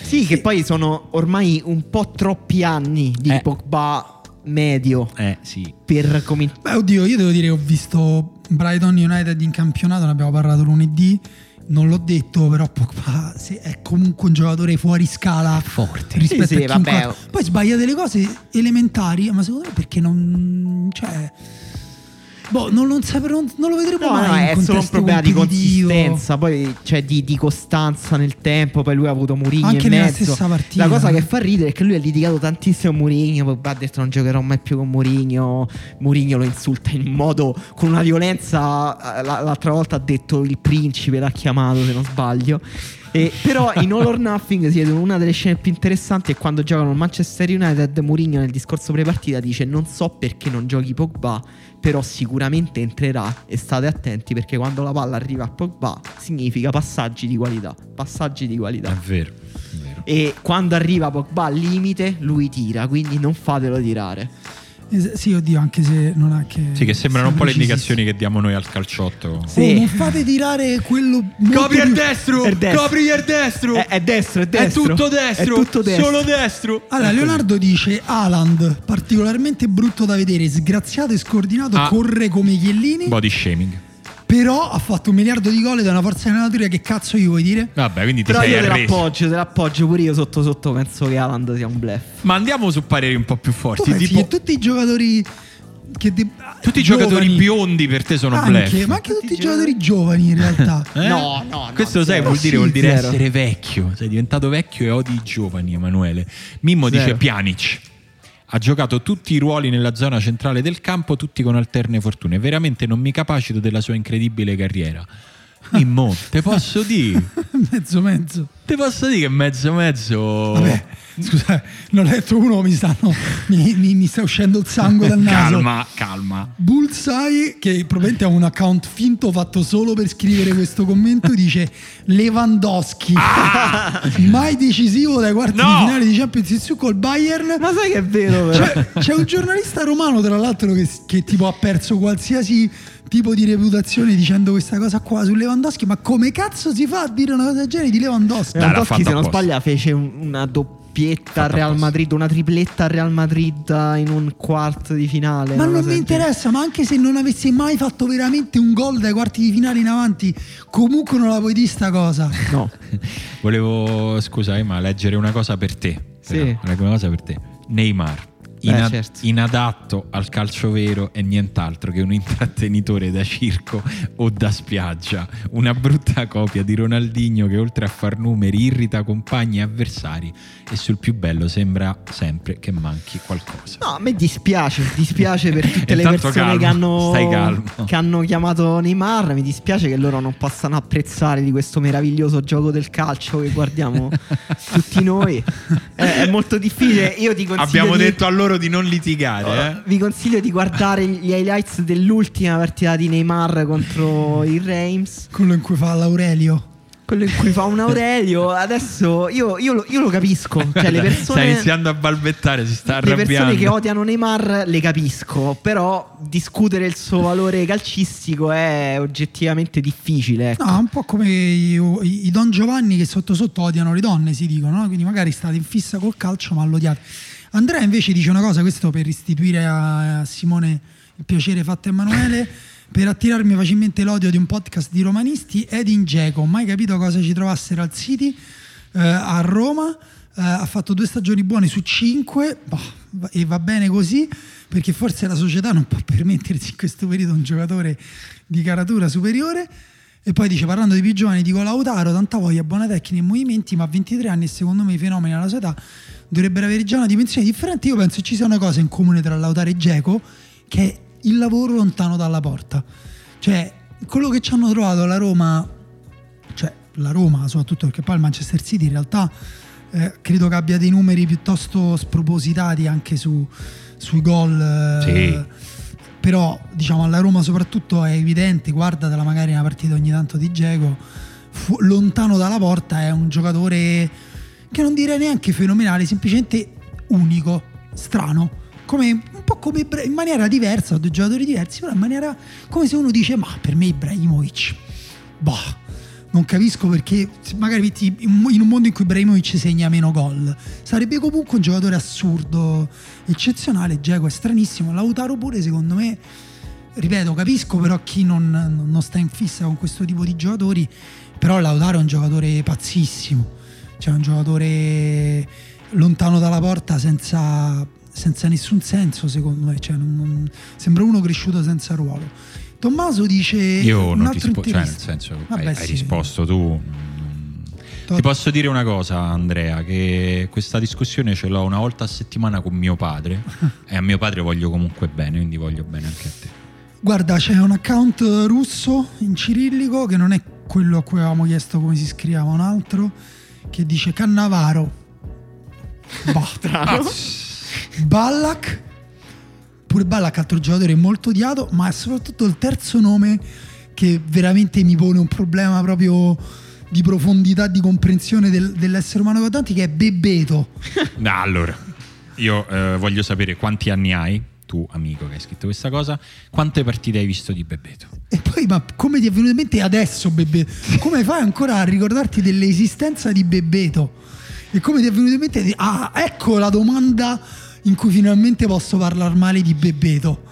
Sì, che poi sono ormai un po' troppi anni di Eh. Pogba medio Eh, sì. per cominciare. Beh, oddio, io devo dire che ho visto Brighton United in campionato, ne abbiamo parlato lunedì. Non l'ho detto, però Pogba è comunque un giocatore fuori scala Forte. rispetto Sì, sì, a chiunque vabbè. altro. Poi sbaglia delle cose elementari, ma secondo me perché non. Cioè. Boh, non, non, saprò- non lo vedremo No, mai. no, è solo un problema di consistenza, poi cioè di, di costanza nel tempo. Poi lui ha avuto Murigno Anche nella mezzo. stessa partita. La cosa che fa ridere è che lui ha litigato tantissimo Murigno. Poi ha detto non giocherò mai più con Murigno. Murigno lo insulta in modo con una violenza. eh, la- L'altra volta ha detto il principe, l'ha chiamato se non sbaglio. E, però in All or Nothing si vede una delle scene più interessanti è quando giocano il Manchester United. Mourinho nel discorso prepartita dice: Non so perché non giochi Pogba, però sicuramente entrerà. E state attenti perché quando la palla arriva a Pogba significa passaggi di qualità. Passaggi di È qualità. vero. È vero. E quando arriva Pogba al limite, lui tira. Quindi non fatelo tirare. Es- sì, oddio, anche se non ha che. Sì, che sembrano un po' le indicazioni che diamo noi al calciotto. Sì. Oh, non fate tirare quello. molto più- destro! È destro. Copri il destro! È, è destro, è destro. tutto destro! È tutto destro. Solo destro! Allora, Ecco Leonardo dice: Haaland, particolarmente brutto da vedere, sgraziato e scordinato, Ah. corre come Chiellini. Body shaming. Però ha fatto un miliardo di gol ed è una forza di natura. Che cazzo gli vuoi dire? Vabbè, quindi ti Però sei io te arreso. l'appoggio, te l'appoggio pure io sotto sotto. Penso che Haaland sia un bluff. Ma andiamo su pareri un po' più Tu forti. pensi Tipo, che tutti i giocatori. Che de- tutti i giovani- giocatori biondi per te sono anche, bluff. ma anche tutti i giocatori giovani in realtà. Eh? No, no, no, Questo lo sai, zero. vuol dire, Sì, vuol dire zero. essere vecchio. Sei diventato vecchio e odi i giovani, Emanuele. Mimmo Zero. dice Pjanic. Ha giocato tutti i ruoli nella zona centrale del campo, tutti con alterne fortune. Veramente non mi capacito della sua incredibile carriera. Mimmo, te posso dire? mezzo mezzo. Te posso dire che mezzo mezzo. Vabbè, scusa, l'ho letto uno, mi, stanno, mi, mi- mi sta uscendo il sangue dal naso. Calma, calma. Bullseye, che probabilmente ha un account finto fatto solo per scrivere questo commento, dice Lewandowski, mai decisivo dai quarti Ah! No! di finale di Champions League col Bayern. Ma sai che è vero, però? C'è, c'è un giornalista romano, tra l'altro, che, che tipo ha perso qualsiasi tipo di reputazione dicendo questa cosa qua su Lewandowski. Ma come cazzo si fa a dire una cosa del genere di Lewandowski? Dai, l'ha Lewandowski, se non sbaglia, fece un- una doppietta al Real. Madrid, una tripletta al Real Madrid in un quarto di finale. Ma non cosa mi interessa, ma anche se non avessi mai fatto veramente un gol dai quarti di finale in avanti, comunque non la puoi dire sta cosa. No. Volevo, scusa, ma leggere una cosa per te. Sì. Però, leggo una cosa per te. Neymar. Beh, ina- certo. Inadatto al calcio vero e nient'altro che un intrattenitore da circo o da spiaggia. Una brutta copia di Ronaldinho che oltre a far numeri irrita compagni e avversari e sul più bello sembra sempre che manchi qualcosa. No, a me dispiace, dispiace per tutte le persone calmo, che, hanno, che hanno chiamato Neymar. Mi dispiace che loro non possano apprezzare di questo meraviglioso gioco del calcio che guardiamo tutti noi. È, è molto difficile. Io ti consiglio Abbiamo di- detto a loro di non litigare, eh? Vi consiglio di guardare gli highlights dell'ultima partita di Neymar contro il Reims. Quello in cui fa l'Aurelio. Quello in cui fa un Aurelio. Adesso io, io lo, io lo capisco. Cioè, le Sta persone. iniziando a balbettare, si sta Le persone arrabbiando. che odiano Neymar le capisco, però discutere il suo valore calcistico è oggettivamente difficile. ecco. No, un po' come i, i- i Don Giovanni che sotto sotto odiano le donne, si dicono, no? quindi magari state in fissa col calcio ma lo odiate. Andrea invece dice una cosa, questo per restituire a, Simone il piacere fatto a Emanuele, per attirarmi facilmente l'odio di un podcast di romanisti, Edin Dzeko, mai capito cosa ci trovassero al City eh, a Roma, eh, ha fatto due stagioni buone su cinque boh, e va bene così perché forse la società non può permettersi in questo periodo un giocatore di caratura superiore. E poi dice, parlando di più giovani, dico Lautaro, tanta voglia, buona tecnica e movimenti, ma a 23 anni secondo me i fenomeni alla sua età dovrebbero avere già una dimensione differente. Io penso ci sia una cosa in comune tra Lautaro e Geco, che è il lavoro lontano dalla porta. Cioè, quello che ci hanno trovato la Roma, cioè la Roma soprattutto perché poi il Manchester City in realtà eh, credo che abbia dei numeri piuttosto spropositati anche su- sui gol. eh, Sì. Però diciamo alla Roma soprattutto è evidente, guardatela magari una partita ogni tanto di Geco, lontano dalla porta è un giocatore che non direi neanche fenomenale, semplicemente unico, strano. Come, un po' come in maniera diversa, due giocatori diversi, però in maniera come se uno dice: Ma per me Ibrahimovic, boh, non capisco perché magari in un mondo in cui Ibrahimovic segna meno gol sarebbe comunque un giocatore assurdo eccezionale Geco è stranissimo Lautaro pure secondo me ripeto capisco però chi non, non, sta in fissa con questo tipo di giocatori però Lautaro è un giocatore pazzissimo cioè un giocatore lontano dalla porta senza, senza nessun senso secondo me. Cioè, non, non, sembra uno cresciuto senza ruolo. Tommaso dice io non rispondo cioè nel senso Vabbè, hai, sì. hai risposto tu. Tot- ti posso dire una cosa Andrea che questa discussione ce l'ho una volta a settimana con mio padre. E a mio padre voglio comunque bene quindi voglio bene anche a te. Guarda c'è un account russo in cirillico che non è quello a cui avevamo chiesto come si scriveva un altro che dice Cannavaro. Boh, Ballack. Pure Ballack altro giocatore molto odiato ma è soprattutto il terzo nome che veramente mi pone un problema proprio di profondità di comprensione del, dell'essere umano tanti che è Bebeto. No, allora io eh, voglio sapere quanti anni hai tu amico che hai scritto questa cosa quante partite hai visto di Bebeto? E poi ma come ti è venuto in mente adesso Bebeto? Come fai ancora a ricordarti dell'esistenza di Bebeto? E come ti è venuto in mente ah ecco la domanda in cui finalmente posso parlare male di Bebeto.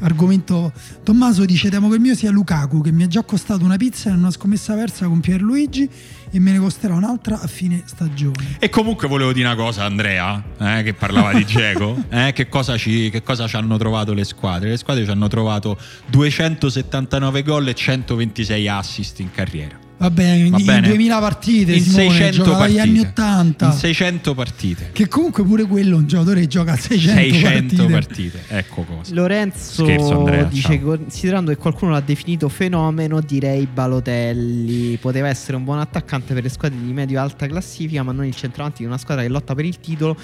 Argomento Tommaso dice temo che il mio sia Lukaku che mi ha già costato una pizza in una scommessa persa con Pierluigi e me ne costerà un'altra a fine stagione. E comunque volevo dire una cosa Andrea, eh, che parlava di Geco, eh, che, cosa ci, che cosa ci hanno trovato le squadre? Le squadre ci hanno trovato 279 gol e 126 assist in carriera. Va bene, Va bene. in 2000 partite, in Simone, 600 partite. anni 80. In 600 partite. Che comunque pure quello è un giocatore che gioca a 600, 600 partite. partite. Ecco cosa. Lorenzo Scherzo, Andrea, dice ciao. considerando che qualcuno l'ha definito fenomeno, direi Balotelli. Poteva essere un buon attaccante per le squadre di medio-alta classifica, ma non il centravanti di una squadra che lotta per il titolo.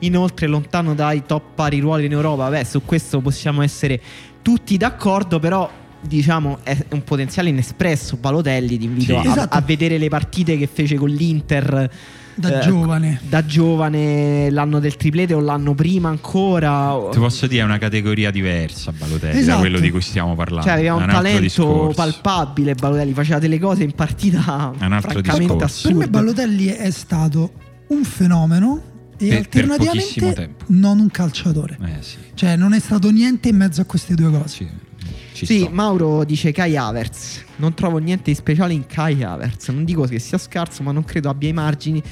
Inoltre lontano dai top pari ruoli in Europa. Beh, su questo possiamo essere tutti d'accordo, però diciamo è un potenziale inespresso Balotelli ti invito sì, a, esatto. a, vedere le partite che fece con l'Inter da eh, giovane da giovane l'anno del triplete o l'anno prima ancora ti posso dire è una categoria diversa Balotelli esatto. da quello di cui stiamo parlando cioè aveva un, un talento discorso. palpabile Balotelli faceva delle cose in partita è un altro francamente discorso. per me Balotelli è stato un fenomeno e per, alternativamente per non un calciatore eh, sì. cioè non è stato niente in mezzo a queste due cose sì ci sì, sto. Mauro dice Kai Havertz. Non trovo niente di speciale in Kai Havertz. Non dico che sia scarso, ma non credo abbia i margini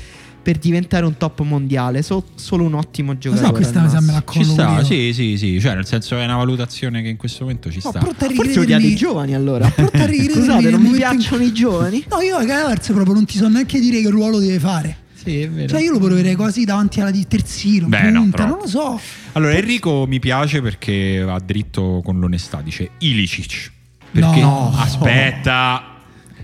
per diventare un top mondiale. So, solo un ottimo giocatore. So, questa mi sembra Ci sta, sì, sì, sì. Cioè, nel senso è una valutazione che in questo momento ci sta. No, Forse odiate i giovani allora. Scusate, non mi piacciono i giovani? No, io a Kai Havertz proprio non ti so neanche dire che ruolo deve fare. Sì, è vero. Cioè, io lo proverei quasi davanti alla di terzino, Beh, punta, no, non lo so. Allora, Enrico mi piace perché va dritto con l'onestà. Dice Ilicic. Perché no. aspetta.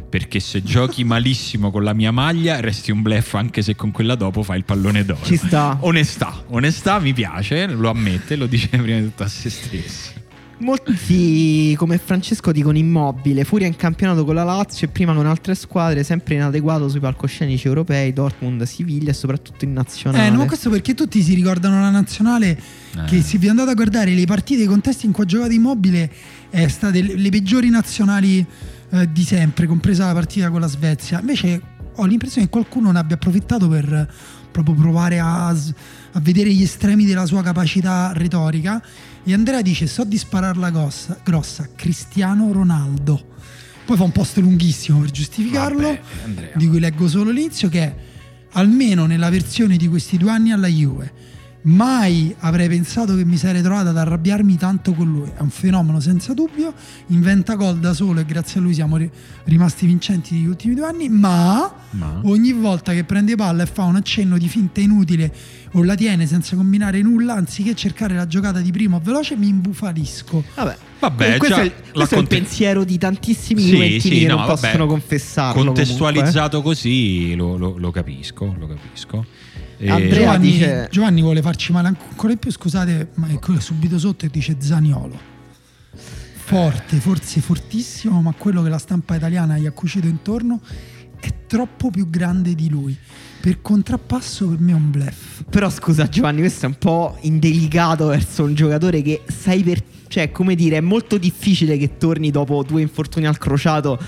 Perché se giochi malissimo con la mia maglia, resti un blef anche se con quella dopo fai il pallone d'oro. Ci sta. Onestà, onestà mi piace, lo ammette, lo dice prima di tutto a se stesso. Molti come Francesco dicono immobile, Furia in campionato con la Lazio e prima con altre squadre, sempre inadeguato sui palcoscenici europei, Dortmund, Siviglia e soprattutto in nazionale. Eh, no, questo perché tutti si ricordano la nazionale eh. che se vi andate a guardare le partite, i contesti in cui ha giocato immobile, è state le, le peggiori nazionali eh, di sempre, compresa la partita con la Svezia. Invece ho l'impressione che qualcuno ne abbia approfittato per proprio provare a, a vedere gli estremi della sua capacità retorica e Andrea dice: So di spararla grossa, grossa Cristiano Ronaldo. Poi fa un post lunghissimo per giustificarlo, Vabbè, di cui leggo solo l'inizio, che è almeno nella versione di questi due anni alla Juve. Mai avrei pensato che mi sarei trovato ad arrabbiarmi tanto con lui. È un fenomeno senza dubbio, inventa gol da solo e grazie a lui siamo rimasti vincenti negli ultimi due anni, ma, ma, ogni volta che prende palla e fa un accenno di finta inutile o la tiene senza combinare nulla, anziché cercare la giocata di primo veloce, mi imbufalisco. Vabbè. Vabbè, questo, è, questo è, il pensiero di tantissimi sì, juventini sì, che no, non vabbè, possono confessarlo. Contestualizzato comunque. così lo, lo, lo, capisco, lo capisco. E... Giovanni, dice... Giovanni, vuole farci male ancora di più, scusate, ma è subito sotto e dice Zaniolo. Forte, forse fortissimo, ma quello che la stampa italiana gli ha cucito intorno è troppo più grande di lui per contrappasso per me è un blef. Però scusa Giovanni, questo è un po' indelicato verso un giocatore che sai per... Cioè, come dire, è molto difficile che torni dopo due infortuni al crociato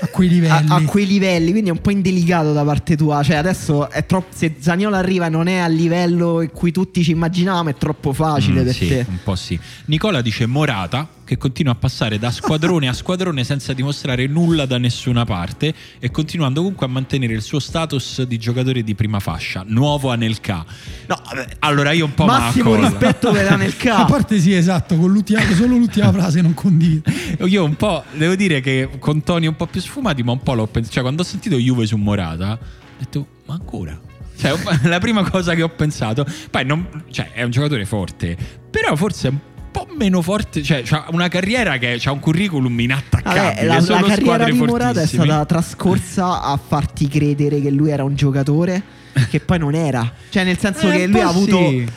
a quei livelli. A, a quei livelli, quindi è un po' indelicato da parte tua. Cioè, adesso è troppo. Se Zaniolo arriva e non è al livello in cui tutti ci immaginavamo, è troppo facile Mm, per sì, te. un po' sì. Nicola dice Morata che continua a passare da squadrone a squadrone senza dimostrare nulla da nessuna parte e continuando comunque a mantenere il suo status di giocatore di prima fascia, nuovo Anelka. No, vabbè. Allora io un po' Massimo rispetto per Anelka. A parte sì, esatto, con l'ultima, solo l'ultima frase non condivido. Io un po', devo dire che con toni un po' più sfumati, ma un po' l'ho pensato. Cioè, quando ho sentito Juve su Morata, ho detto, ma ancora? Cioè, la prima cosa che ho pensato. Poi, non, cioè, è un giocatore forte, però forse è un po' meno forte. Cioè, ha una carriera che ha un curriculum inattaccabile. Vabbè, la, la carriera di Morata è stata trascorsa a farti credere che lui era un giocatore che poi non era. Cioè, nel senso Eh, che lui ha avuto sì.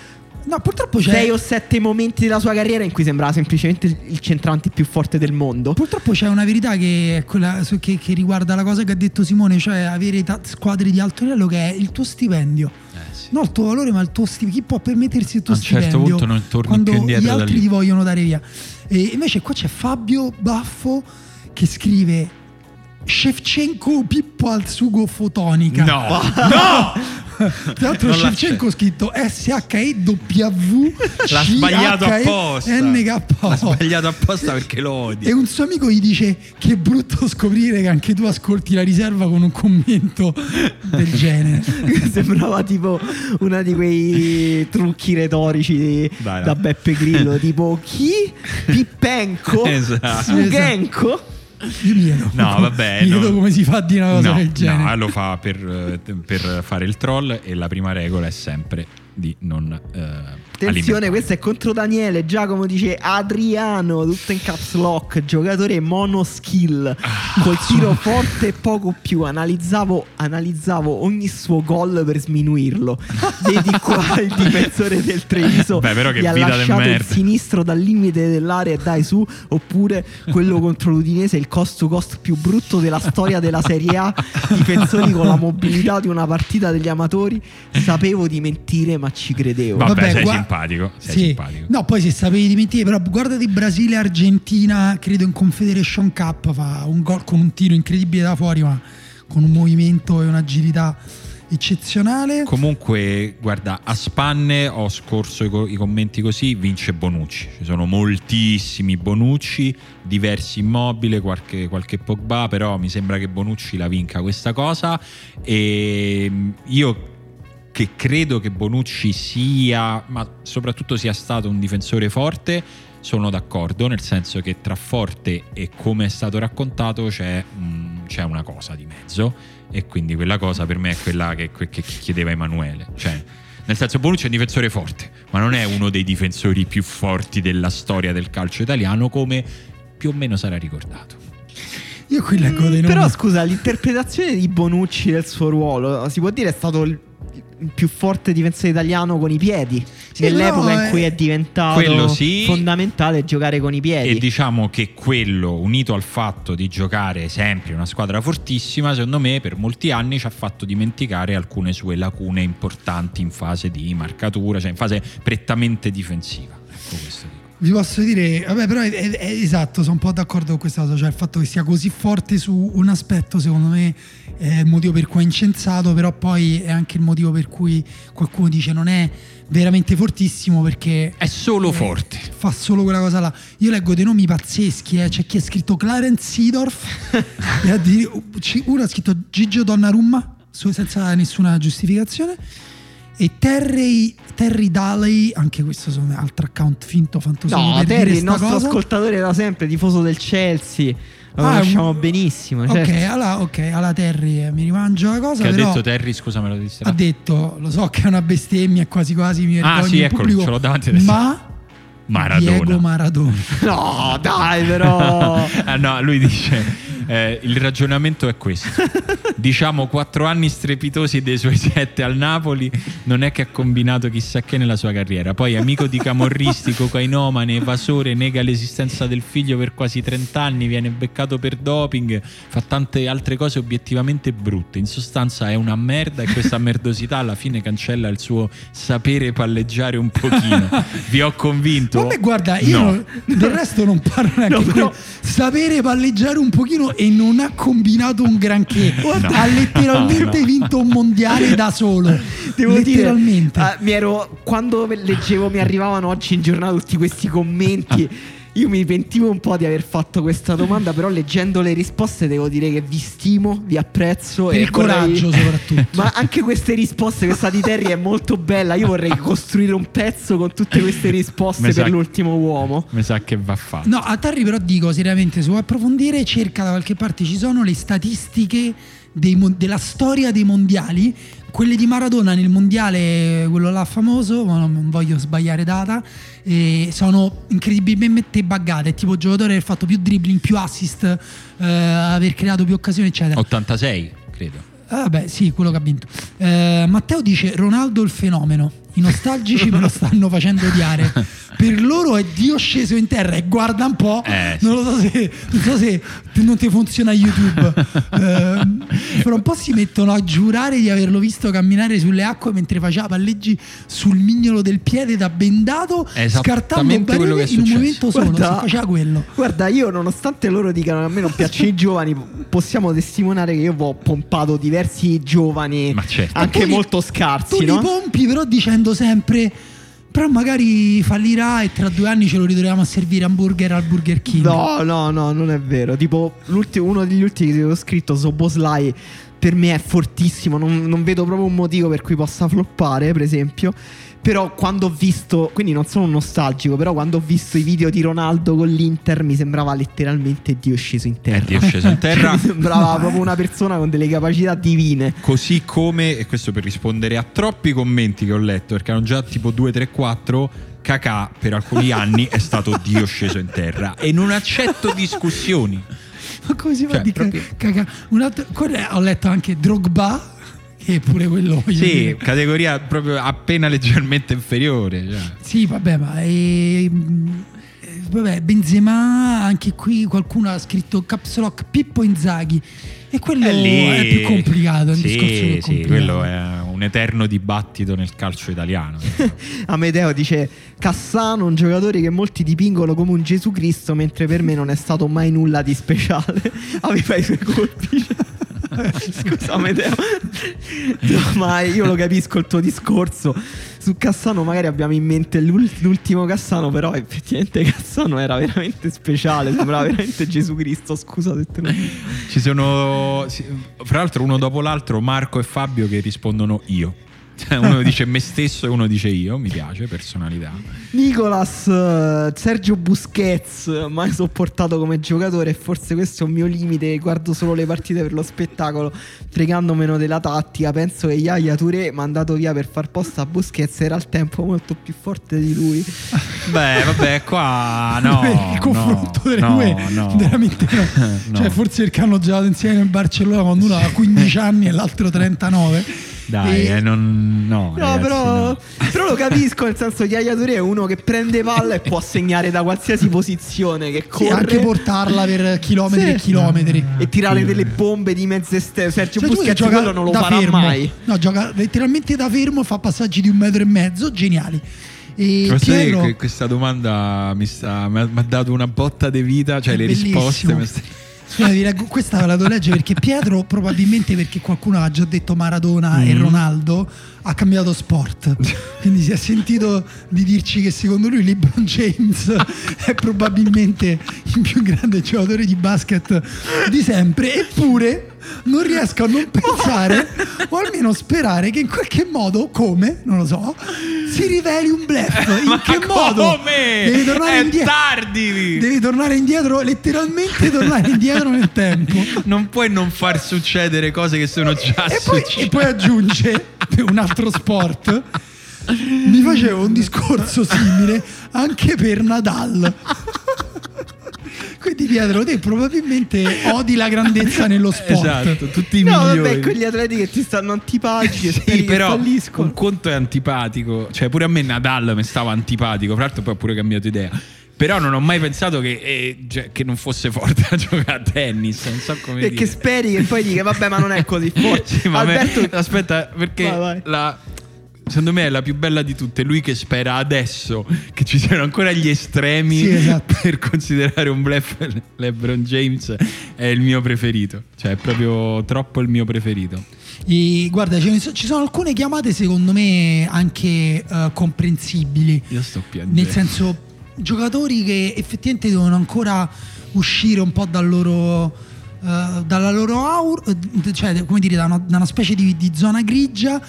No, purtroppo c'è. sei o sette momenti della sua carriera in cui sembrava semplicemente il centravanti più forte del mondo. Purtroppo c'è una verità che, è quella che, che riguarda la cosa che ha detto Simone, cioè avere ta- squadre di alto livello che è il tuo stipendio. Non il tuo valore, ma il tuo stipendio. Chi può permettersi il tuo A un certo stipendio? punto non torni più indietro gli altri ti vogliono dare via. E invece qua c'è Fabio Baffo che scrive Shevchenko Pippo al sugo fotonica. No, no! Tra l'altro Non Shevchenko ha scritto S-H-E-W L'ha sbagliato apposta. NK L'ha sbagliato apposta perché lo odia. e un suo amico gli dice che è brutto scoprire che anche tu ascolti la riserva con un commento del genere. Sembrava tipo uno di quei trucchi retorici di- Dai, no. da Beppe Grillo, tipo chi? Pippenko? Esatto. Sugenko? Io mi chiedo, No, vabbè, mi no. come si fa dire una cosa no, del genere. no, lo fa per, eh, per fare il troll e la prima regola è sempre di non eh, Attenzione, questo è contro Daniele. Giacomo dice Adriano, tutto in caps lock, giocatore mono skill, col tiro forte e poco più. Analizzavo, analizzavo ogni suo gol per sminuirlo. Vedi qua il difensore del Treviso Beh, però che gli ha lasciato il merda. sinistro dal limite dell'area e dai su. Oppure quello contro l'Udinese, il cost to cost più brutto della storia della Serie A. Difensori con la mobilità di una partita degli amatori. Sapevo di mentire, ma ci credevo. Vabbè, sei gua- simpatico, sei Sì. simpatico. No, poi se sapevi dimenticare, però guardati Brasile Argentina, credo in Confederation Cup, fa un gol con un tiro incredibile da fuori, ma con un movimento e un'agilità eccezionale. Comunque, guarda, a spanne ho scorso i, co- i commenti così, vince Bonucci. Ci sono moltissimi Bonucci, diversi immobile, qualche, qualche Pogba, però mi sembra che Bonucci la vinca questa cosa. E mm, io che credo che Bonucci sia, ma soprattutto sia stato un difensore forte, sono d'accordo, nel senso che tra forte e come è stato raccontato c'è, mm, c'è una cosa di mezzo e quindi quella cosa per me è quella che, che- che chiedeva Emanuele. Cioè, nel senso Bonucci è un difensore forte, ma non è uno dei difensori più forti della storia del calcio italiano come più o meno sarà ricordato. Io qui leggo dei nomi. Però scusa, l'interpretazione di Bonucci del suo ruolo si può dire è stato il più forte difensore italiano con i piedi. Sì, nell'epoca però in è- cui è diventato sì. fondamentale giocare con i piedi. E diciamo che quello, unito al fatto di giocare sempre in una squadra fortissima, secondo me per molti anni ci ha fatto dimenticare alcune sue lacune importanti in fase di marcatura, cioè in fase prettamente difensiva. Ecco questo. Vi posso dire, vabbè, però è, è- è esatto, sono un po' d'accordo con questa cosa, cioè il fatto che sia così forte su un aspetto, secondo me, è il motivo per cui è incensato, però poi è anche il motivo per cui qualcuno dice non è veramente fortissimo perché È solo eh, forte. fa solo quella cosa là. Io leggo dei nomi pazzeschi, eh. c'è chi ha scritto Clarence Seedorf, uno ha scritto Gigio Donnarumma, senza nessuna giustificazione. E Terry, Terry Daly, anche questo è un altro account finto fantoso no, per Terry, il nostro cosa. ascoltatore da sempre, tifoso del Chelsea. Lo Ah, conosciamo un- benissimo. Ok, certo. allora, ok, alla Terry eh, mi rimangio la cosa. Che ha però detto Terry, scusa me lo disse. ha detto, lo so che è una bestemmia, quasi quasi mi Ah, vergogno sì, in eccolo, pubblico, ce l'ho davanti adesso. ma Maradona. Diego Maradona. No, dai, però. Ah, no, lui dice: eh, il ragionamento è questo. diciamo quattro anni strepitosi dei suoi sette al Napoli, non è che ha combinato chissà che nella sua carriera. Poi, amico di camorristi, cocainomane, evasore, nega l'esistenza del figlio per quasi 30 anni, viene beccato per doping, fa tante altre cose obiettivamente brutte. In sostanza, è una merda e questa merdosità alla fine cancella il suo sapere palleggiare un pochino. Vi ho convinto? Vabbè, guarda, io No. non- del resto non parlo neanche No, di però- quello. Sapere palleggiare un pochino e non ha combinato un granché. No. Ha letteralmente No. vinto un mondiale da solo. Devo letteralmente. dire, eh, mi ero, quando leggevo, mi arrivavano oggi in giornata tutti questi commenti. Io mi pentivo un po' di aver fatto questa domanda, però leggendo le risposte devo dire che vi stimo, vi apprezzo. per e il coraggio, vorrei- soprattutto. Ma anche queste risposte, questa di Terry è molto bella. Io vorrei costruire un pezzo con tutte queste risposte per l'ultimo uomo. Mi sa che va fatto. No, a Terry però dico seriamente, se vuoi approfondire, cerca da qualche parte, ci sono le statistiche dei mon- della storia dei mondiali, quelle di Maradona nel mondiale, quello là famoso, ma non voglio sbagliare data, e sono incredibilmente buggate, è tipo giocatore che ha fatto più dribbling, più assist, eh, aver creato più occasioni, eccetera. 86, credo. Ah, sì, quello che ha vinto. Eh, Matteo dice: Ronaldo il fenomeno. I nostalgici me lo stanno facendo odiare. Per loro è Dio sceso in terra e guarda un po'. Eh, non lo so se, non so se non ti funziona YouTube. Eh, fra un po' si mettono a giurare di averlo visto camminare sulle acque mentre faceva palleggi sul mignolo del piede da bendato, scartando quello che è in un momento solo. Guarda- Si faceva quello. Guarda, io nonostante loro dicano che a me non piacciono i giovani, possiamo testimoniare che io ho pompato diversi giovani, certo. anche Tu li- molto Tu scarsi, li no? pompi però dicendo sempre però magari fallirà e tra due anni ce lo ritroviamo a servire hamburger al Burger King. No, no, no, non è vero. Tipo, uno degli ultimi che ho scritto, Soboslai, per me è fortissimo. Non, non vedo proprio un motivo per cui possa floppare, per esempio. Però quando ho visto, quindi non sono nostalgico, però quando ho visto i video di Ronaldo con l'Inter mi sembrava letteralmente Dio sceso in È terra. Dio sceso in terra. mi sembrava No, proprio eh. una persona con delle capacità divine. Così come, e questo per rispondere a troppi commenti che ho letto, perché erano già tipo 2, 3, 4. Kakà per alcuni anni è stato Dio sceso in terra e non accetto discussioni. Ma come si fa Cioè, di proprio- caga? Un altro, ho letto anche Drogba, che pure quello Sì, dire. categoria proprio appena leggermente inferiore. cioè. Sì, vabbè, ma eh, eh, vabbè, Benzema, anche qui qualcuno ha scritto Caps Lock Pippo Inzaghi e quello È lì. è più complicato, è un sì, discorso più sì, complicato. quello è un eterno dibattito nel calcio italiano. Amedeo dice Cassano, un giocatore che molti dipingono come un Gesù Cristo, mentre per me non è stato mai nulla di speciale. Aveva i suoi colpi. Scusa Amedeo. No, ma io lo capisco il tuo discorso. Su Cassano magari abbiamo in mente l'ul- l'ultimo Cassano, però effettivamente Cassano era veramente speciale, sembrava veramente Gesù Cristo, scusa se te lo dico. Ci sono, fra l'altro, uno dopo l'altro, Marco e Fabio che rispondono io. Cioè, uno dice me stesso e uno dice io. Mi piace, personalità. Nicolas eh, Sergio Busquets mai sopportato come giocatore e forse questo è un mio limite guardo solo le partite per lo spettacolo fregando meno della tattica penso che Yaya Touré mandato via per far posto a Busquets era al tempo molto più forte di lui Beh, vabbè, qua no. il confronto no, delle no, due no. veramente no. Cioè, forse perché hanno giocato insieme nel Barcellona quando uno aveva 15 anni e l'altro 39. Dai, E- eh, non, no. no ragazzi, però, no. però lo capisco nel senso che Yaya Touré è uno che prende palla e può segnare da qualsiasi posizione che Sì, corre anche portarla per chilometri Sì. e chilometri. e tirare delle bombe di mezze esterne Sergio Cioè, Busquets gioca quello non lo da farà fermo. mai No, gioca letteralmente da fermo, fa passaggi di un metro e mezzo, geniali. E Piero, che questa domanda mi, sta- mi ha, mi ha dato una botta di vita, cioè È le bellissimo. risposte. Scusa, vi questa ve la devo leggere perché Pietro, probabilmente perché qualcuno ha già detto Maradona e Mm. Ronaldo, ha cambiato sport. Quindi si è sentito di dirci che secondo lui LeBron James è probabilmente il più grande giocatore di basket di sempre. Eppure non riesco a non pensare, o almeno sperare, che in qualche modo, come, non lo so, si riveli un bluff. In Ma che modo? come? Devi tornare È indietro. tardi! Devi tornare indietro, letteralmente tornare indietro nel tempo. Non puoi non far succedere cose che sono già E poi, successe. e poi aggiunge un altro sport. Mi facevo un discorso simile anche per Nadal. Quindi Pietro, te probabilmente odi la grandezza nello sport. Esatto, tutti i No, migliori. vabbè, quegli atleti che ti stanno antipatici e Sì, però falliscono. un conto è antipatico, cioè pure a me Nadal mi stava antipatico, fra l'altro poi ho pure cambiato idea. Però non ho mai pensato che, eh, cioè, che non fosse forte a giocare a tennis, non so come E dire. che speri che poi dica, vabbè, ma non è così forte. Sì, ma a me- Alberto, aspetta, perché Vai, vai. la- secondo me è la più bella di tutte. Lui che spera adesso che ci siano ancora gli estremi Sì, esatto. per considerare un bluff LeBron James è il mio preferito. Cioè, è proprio troppo il mio preferito. E guarda, ci sono alcune chiamate secondo me anche eh, comprensibili. Io sto piangendo. Nel senso, giocatori che effettivamente devono ancora uscire un po' dal loro, eh, dalla loro aura, eh, cioè come dire, da una, da una specie di, di zona grigia,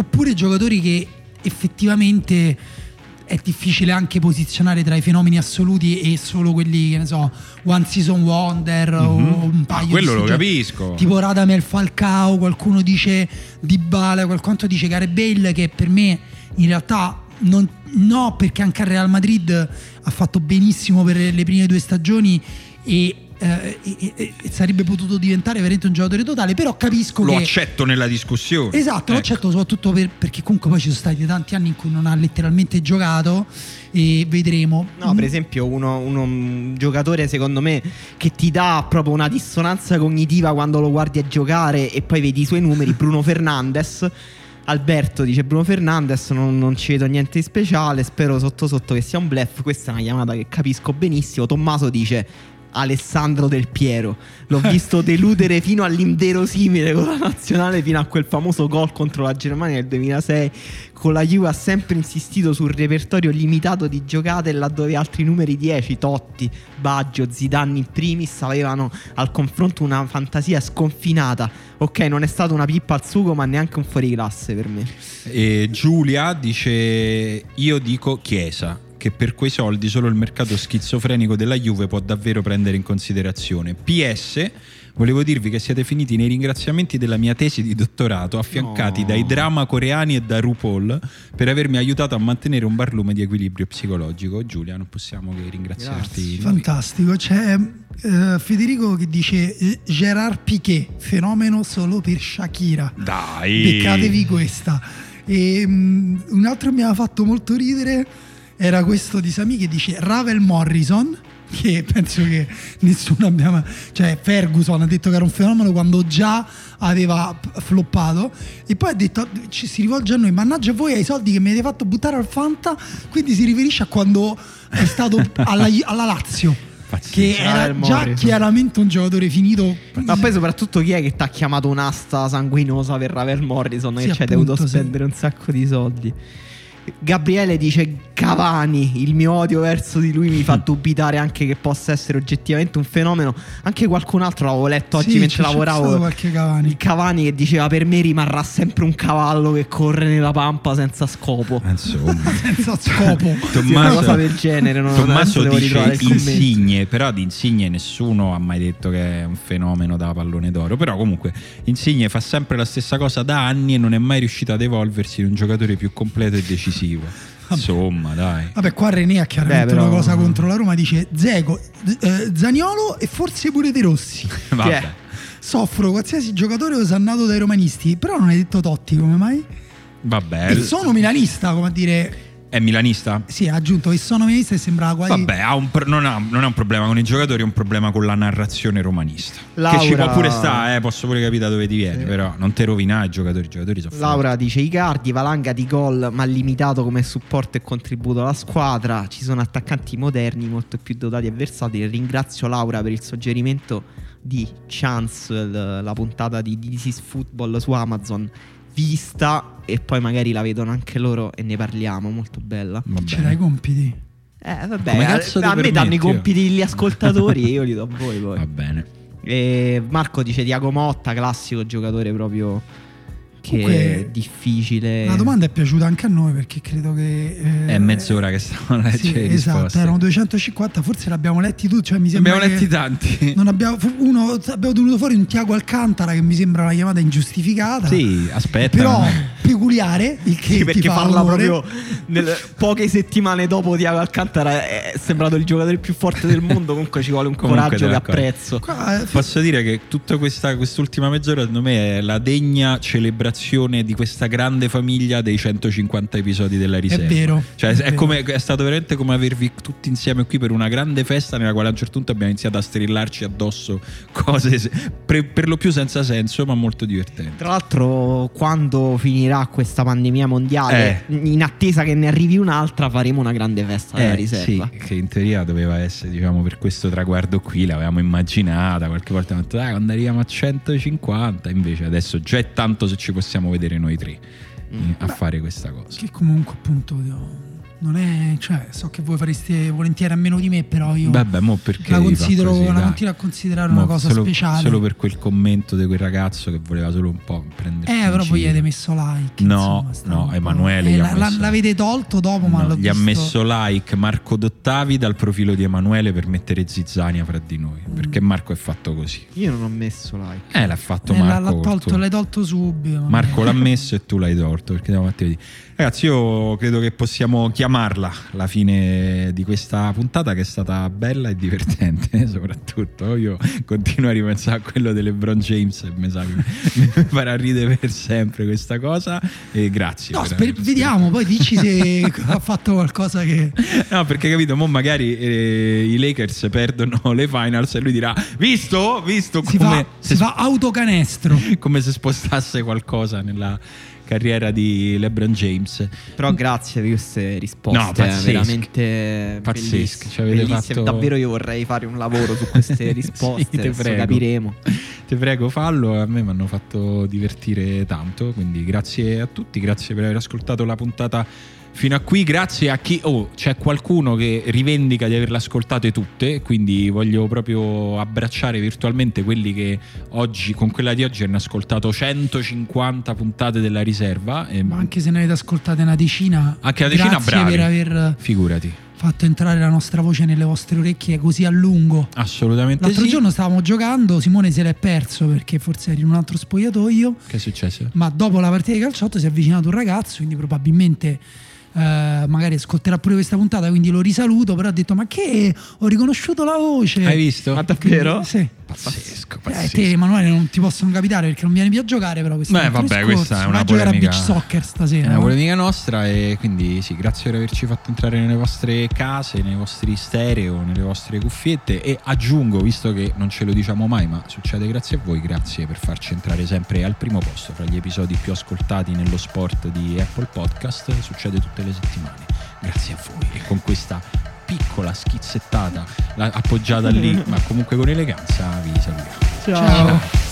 oppure giocatori che effettivamente è difficile anche posizionare tra i fenomeni assoluti e solo quelli, che ne so, One Season Wonder o un paio Ah, quello di lo gio- capisco. Tipo Radamel Falcao, qualcuno dice Dybala, qualcuno dice Gareth Bale che per me in realtà non, no perché anche al Real Madrid ha fatto benissimo per le prime due stagioni e, eh, e- e- sarebbe potuto diventare veramente un giocatore totale, però capisco Lo che... accetto nella discussione. Esatto, lo Ecco. accetto soprattutto per- perché comunque poi ci sono stati tanti anni in cui non ha letteralmente giocato e vedremo. No, per esempio, uno, uno- un giocatore secondo me che ti dà proprio una dissonanza cognitiva quando lo guardi a giocare e poi vedi i suoi numeri, Bruno Fernandes. Alberto dice Bruno Fernandes non, non ci vedo niente di speciale, spero sotto sotto che sia un bluff, questa è una chiamata che capisco benissimo. Tommaso dice Alessandro Del Piero, l'ho visto deludere fino all'inverosimile con la nazionale fino a quel famoso gol contro la Germania nel 2006 con la Juve ha sempre insistito sul repertorio limitato di giocate laddove altri numeri 10, Totti, Baggio, Zidane in primis avevano al confronto una fantasia sconfinata. Ok, non è stata una pippa al sugo, ma neanche un fuoriclasse per me. E Giulia dice: Io dico Chiesa. Che per quei soldi solo il mercato schizofrenico della Juve può davvero prendere in considerazione. PS, volevo dirvi che siete finiti nei ringraziamenti della mia tesi di dottorato, affiancati No. dai drama coreani e da RuPaul, per avermi aiutato a mantenere un barlume di equilibrio psicologico. Giulia, non possiamo che ringraziarti. Fantastico, c'è eh, Federico che dice eh, Gerard Piquet, fenomeno solo per Shakira. Dai! Beccatevi questa. E mm, un altro mi aveva fatto molto ridere era questo di Sami che dice Ravel Morrison. Che penso che nessuno abbia mai. Cioè, Ferguson ha detto che era un fenomeno quando già aveva floppato. E poi ha detto: ci si rivolge a noi. Mannaggia voi ai soldi che mi avete fatto buttare al Fanta. Quindi si riferisce a quando è stato alla, alla Lazio. Pazzesco. Che era già chiaramente un giocatore finito. Ma poi soprattutto chi è che ti ha chiamato un'asta sanguinosa per Ravel Morrison Sì, che ci hai dovuto sì. spendere un sacco di soldi. Gabriele dice Cavani, il mio odio verso di lui mi fa dubitare anche che possa essere oggettivamente un fenomeno. Anche qualcun altro l'avevo letto oggi Sì, mentre lavoravo. qualche Cavani. Il Cavani che diceva per me rimarrà sempre un cavallo che corre nella pampa senza scopo. Insomma. senza scopo. Sì, una cosa del genere. Non Tommaso dice. Insigne, però di Insigne nessuno ha mai detto che è un fenomeno da pallone d'oro. Però comunque Insigne fa sempre la stessa cosa da anni e non è mai riuscito ad evolversi in un giocatore più completo e decisivo. Insomma, dai. Vabbè, qua René ha chiaramente Beh, però- una cosa contro la Roma. Dice Zego, eh, Zaniolo e forse pure De Rossi. Vabbè. Soffro qualsiasi giocatore osannato dai romanisti. Però non hai detto Totti, come mai? Vabbè. E sono milanista, come a dire. È milanista? Sì, ha aggiunto che sono milanista e sembrava quasi. Vabbè, ha pro- non, ha, non ha un problema con i giocatori, è un problema con la narrazione romanista. Laura- Che ci può pure stare, eh, posso pure capire da dove ti viene, Sì. però non te rovinare i giocatori, i giocatori sono Laura dice Icardi, valanga di gol ma limitato come supporto e contributo alla squadra. Ci sono attaccanti moderni molto più dotati e versatili. Ringrazio Laura per il suggerimento di Chance, la puntata di This is Football su Amazon. Vista e poi magari la vedono anche loro e ne parliamo. Molto bella. Ce l'hai compiti. Eh, vabbè, Come a, cazzo ti a me danno i compiti gli ascoltatori e io li do a voi poi. Va bene. E Marco dice Diago Motta, classico giocatore proprio che Comunque, è difficile. La domanda è piaciuta anche a noi perché credo che. eh, È mezz'ora che stiamo a leggere Sì, esatto, risposte. erano 250, forse l'abbiamo letti tutti. Cioè mi sembra Abbiamo letti tanti. Non abbiamo, uno, abbiamo tenuto fuori un Tiago Alcantara che mi sembra una chiamata ingiustificata. Sì, aspetta. Però peculiare, il che Sì, perché parla onore. proprio nel- poche settimane dopo Diago Alcantara è sembrato il giocatore più forte del mondo. Comunque ci vuole un Comunque coraggio che apprezzo. Qua, eh, Posso dire che tutta questa quest'ultima mezz'ora secondo me è la degna celebrazione di questa grande famiglia dei 150 episodi della riserva. vero, Cioè, è è, vero. come- è stato veramente come avervi tutti insieme qui per una grande festa nella quale a un certo punto abbiamo iniziato a strillarci addosso cose se- per, lo più senza senso, ma molto divertenti. Tra l'altro, quando finirà questa pandemia mondiale, Eh. in attesa che ne arrivi un'altra, faremo una grande festa della Eh, riserva. sì, che in teoria doveva essere, diciamo, per questo traguardo qui, l'avevamo immaginata, qualche volta abbiamo detto, dai, quando arriviamo a 150, invece adesso già è tanto se ci possiamo vedere noi tre Mm. a fare questa cosa. Che comunque appunto non è, cioè, so che voi fareste volentieri a meno di me, però io Vabbè, mo perché la considero, così, la continuo a considerare Mo una cosa solo, speciale. Solo per quel commento di quel ragazzo che voleva solo un po' prendere. eh, però voi gli avete messo like. No, insomma, no. Emanuele Eh, gli ha la- la- messo- l'avete tolto dopo, ma No, l'ho gli ha visto- messo like Marco Dottavi dal profilo di Emanuele per mettere zizzania fra di noi. Mm. Perché Marco è fatto così. Io non ho messo like. Eh, l'ha fatto Eh, Marco. l'ha tolto, tuo- l'hai tolto subito. Marco l'ha messo e tu l'hai tolto perché siamo fatti vedere. Ragazzi, io credo che possiamo chiamarla la fine di questa puntata che è stata bella e divertente, soprattutto. Io continuo a ripensare a quello di LeBron James e mi sa che mi farà ridere per sempre questa cosa. E grazie. No, per sper- vediamo, poi dici se ha fatto qualcosa che... No, perché capito, mo magari eh, i Lakers perdono le finals e lui dirà: Visto? Visto Si come, fa, se, si fa autocanestro. come se spostasse qualcosa nella carriera di LeBron James. Però grazie per queste risposte. No, pazzesche. veramente Pazzesche, bellissime, ci avete bellissime. fatto- Davvero io vorrei fare un lavoro su queste risposte. Sì, capiremo. Ti prego, fallo. A me mi hanno fatto divertire tanto. Quindi grazie a tutti, grazie per aver ascoltato la puntata fino a qui. Grazie a chi. Oh, c'è qualcuno che rivendica di averle ascoltate tutte. Quindi voglio proprio abbracciare virtualmente quelli che oggi, con quella di oggi, hanno ascoltato 150 puntate della riserva. E Ma anche se ne avete ascoltate una decina, Anche una decina, grazie bravi. per aver Figurati, fatto entrare la nostra voce nelle vostre orecchie così a lungo. assolutamente L'altro sì. giorno stavamo giocando, Simone se l'è perso perché forse eri in un altro spogliatoio, Che è successo? ma dopo la partita di calciotto si è avvicinato un ragazzo, quindi probabilmente eh, magari ascolterà pure questa puntata, quindi lo risaluto, però ha detto ma che ho riconosciuto la voce. Hai visto? Ma davvero? Sì. Pazzesco, Eh, pazzesco. te Emanuele non ti possono capitare perché non vieni più a giocare però questo Beh, è vabbè, questa è Vai una a giocare a polemica- beach soccer È stasera una no? polemica nostra e quindi sì, grazie per averci fatto entrare nelle vostre case, nei vostri stereo, nelle vostre cuffiette e aggiungo, visto che non ce lo diciamo mai, ma succede grazie a voi, grazie per farci entrare sempre al primo posto fra gli episodi più ascoltati nello sport di Apple Podcast, succede tutte le settimane. Grazie a voi e con questa piccola schizzettata appoggiata lì, ma comunque con eleganza vi salutiamo. Ciao.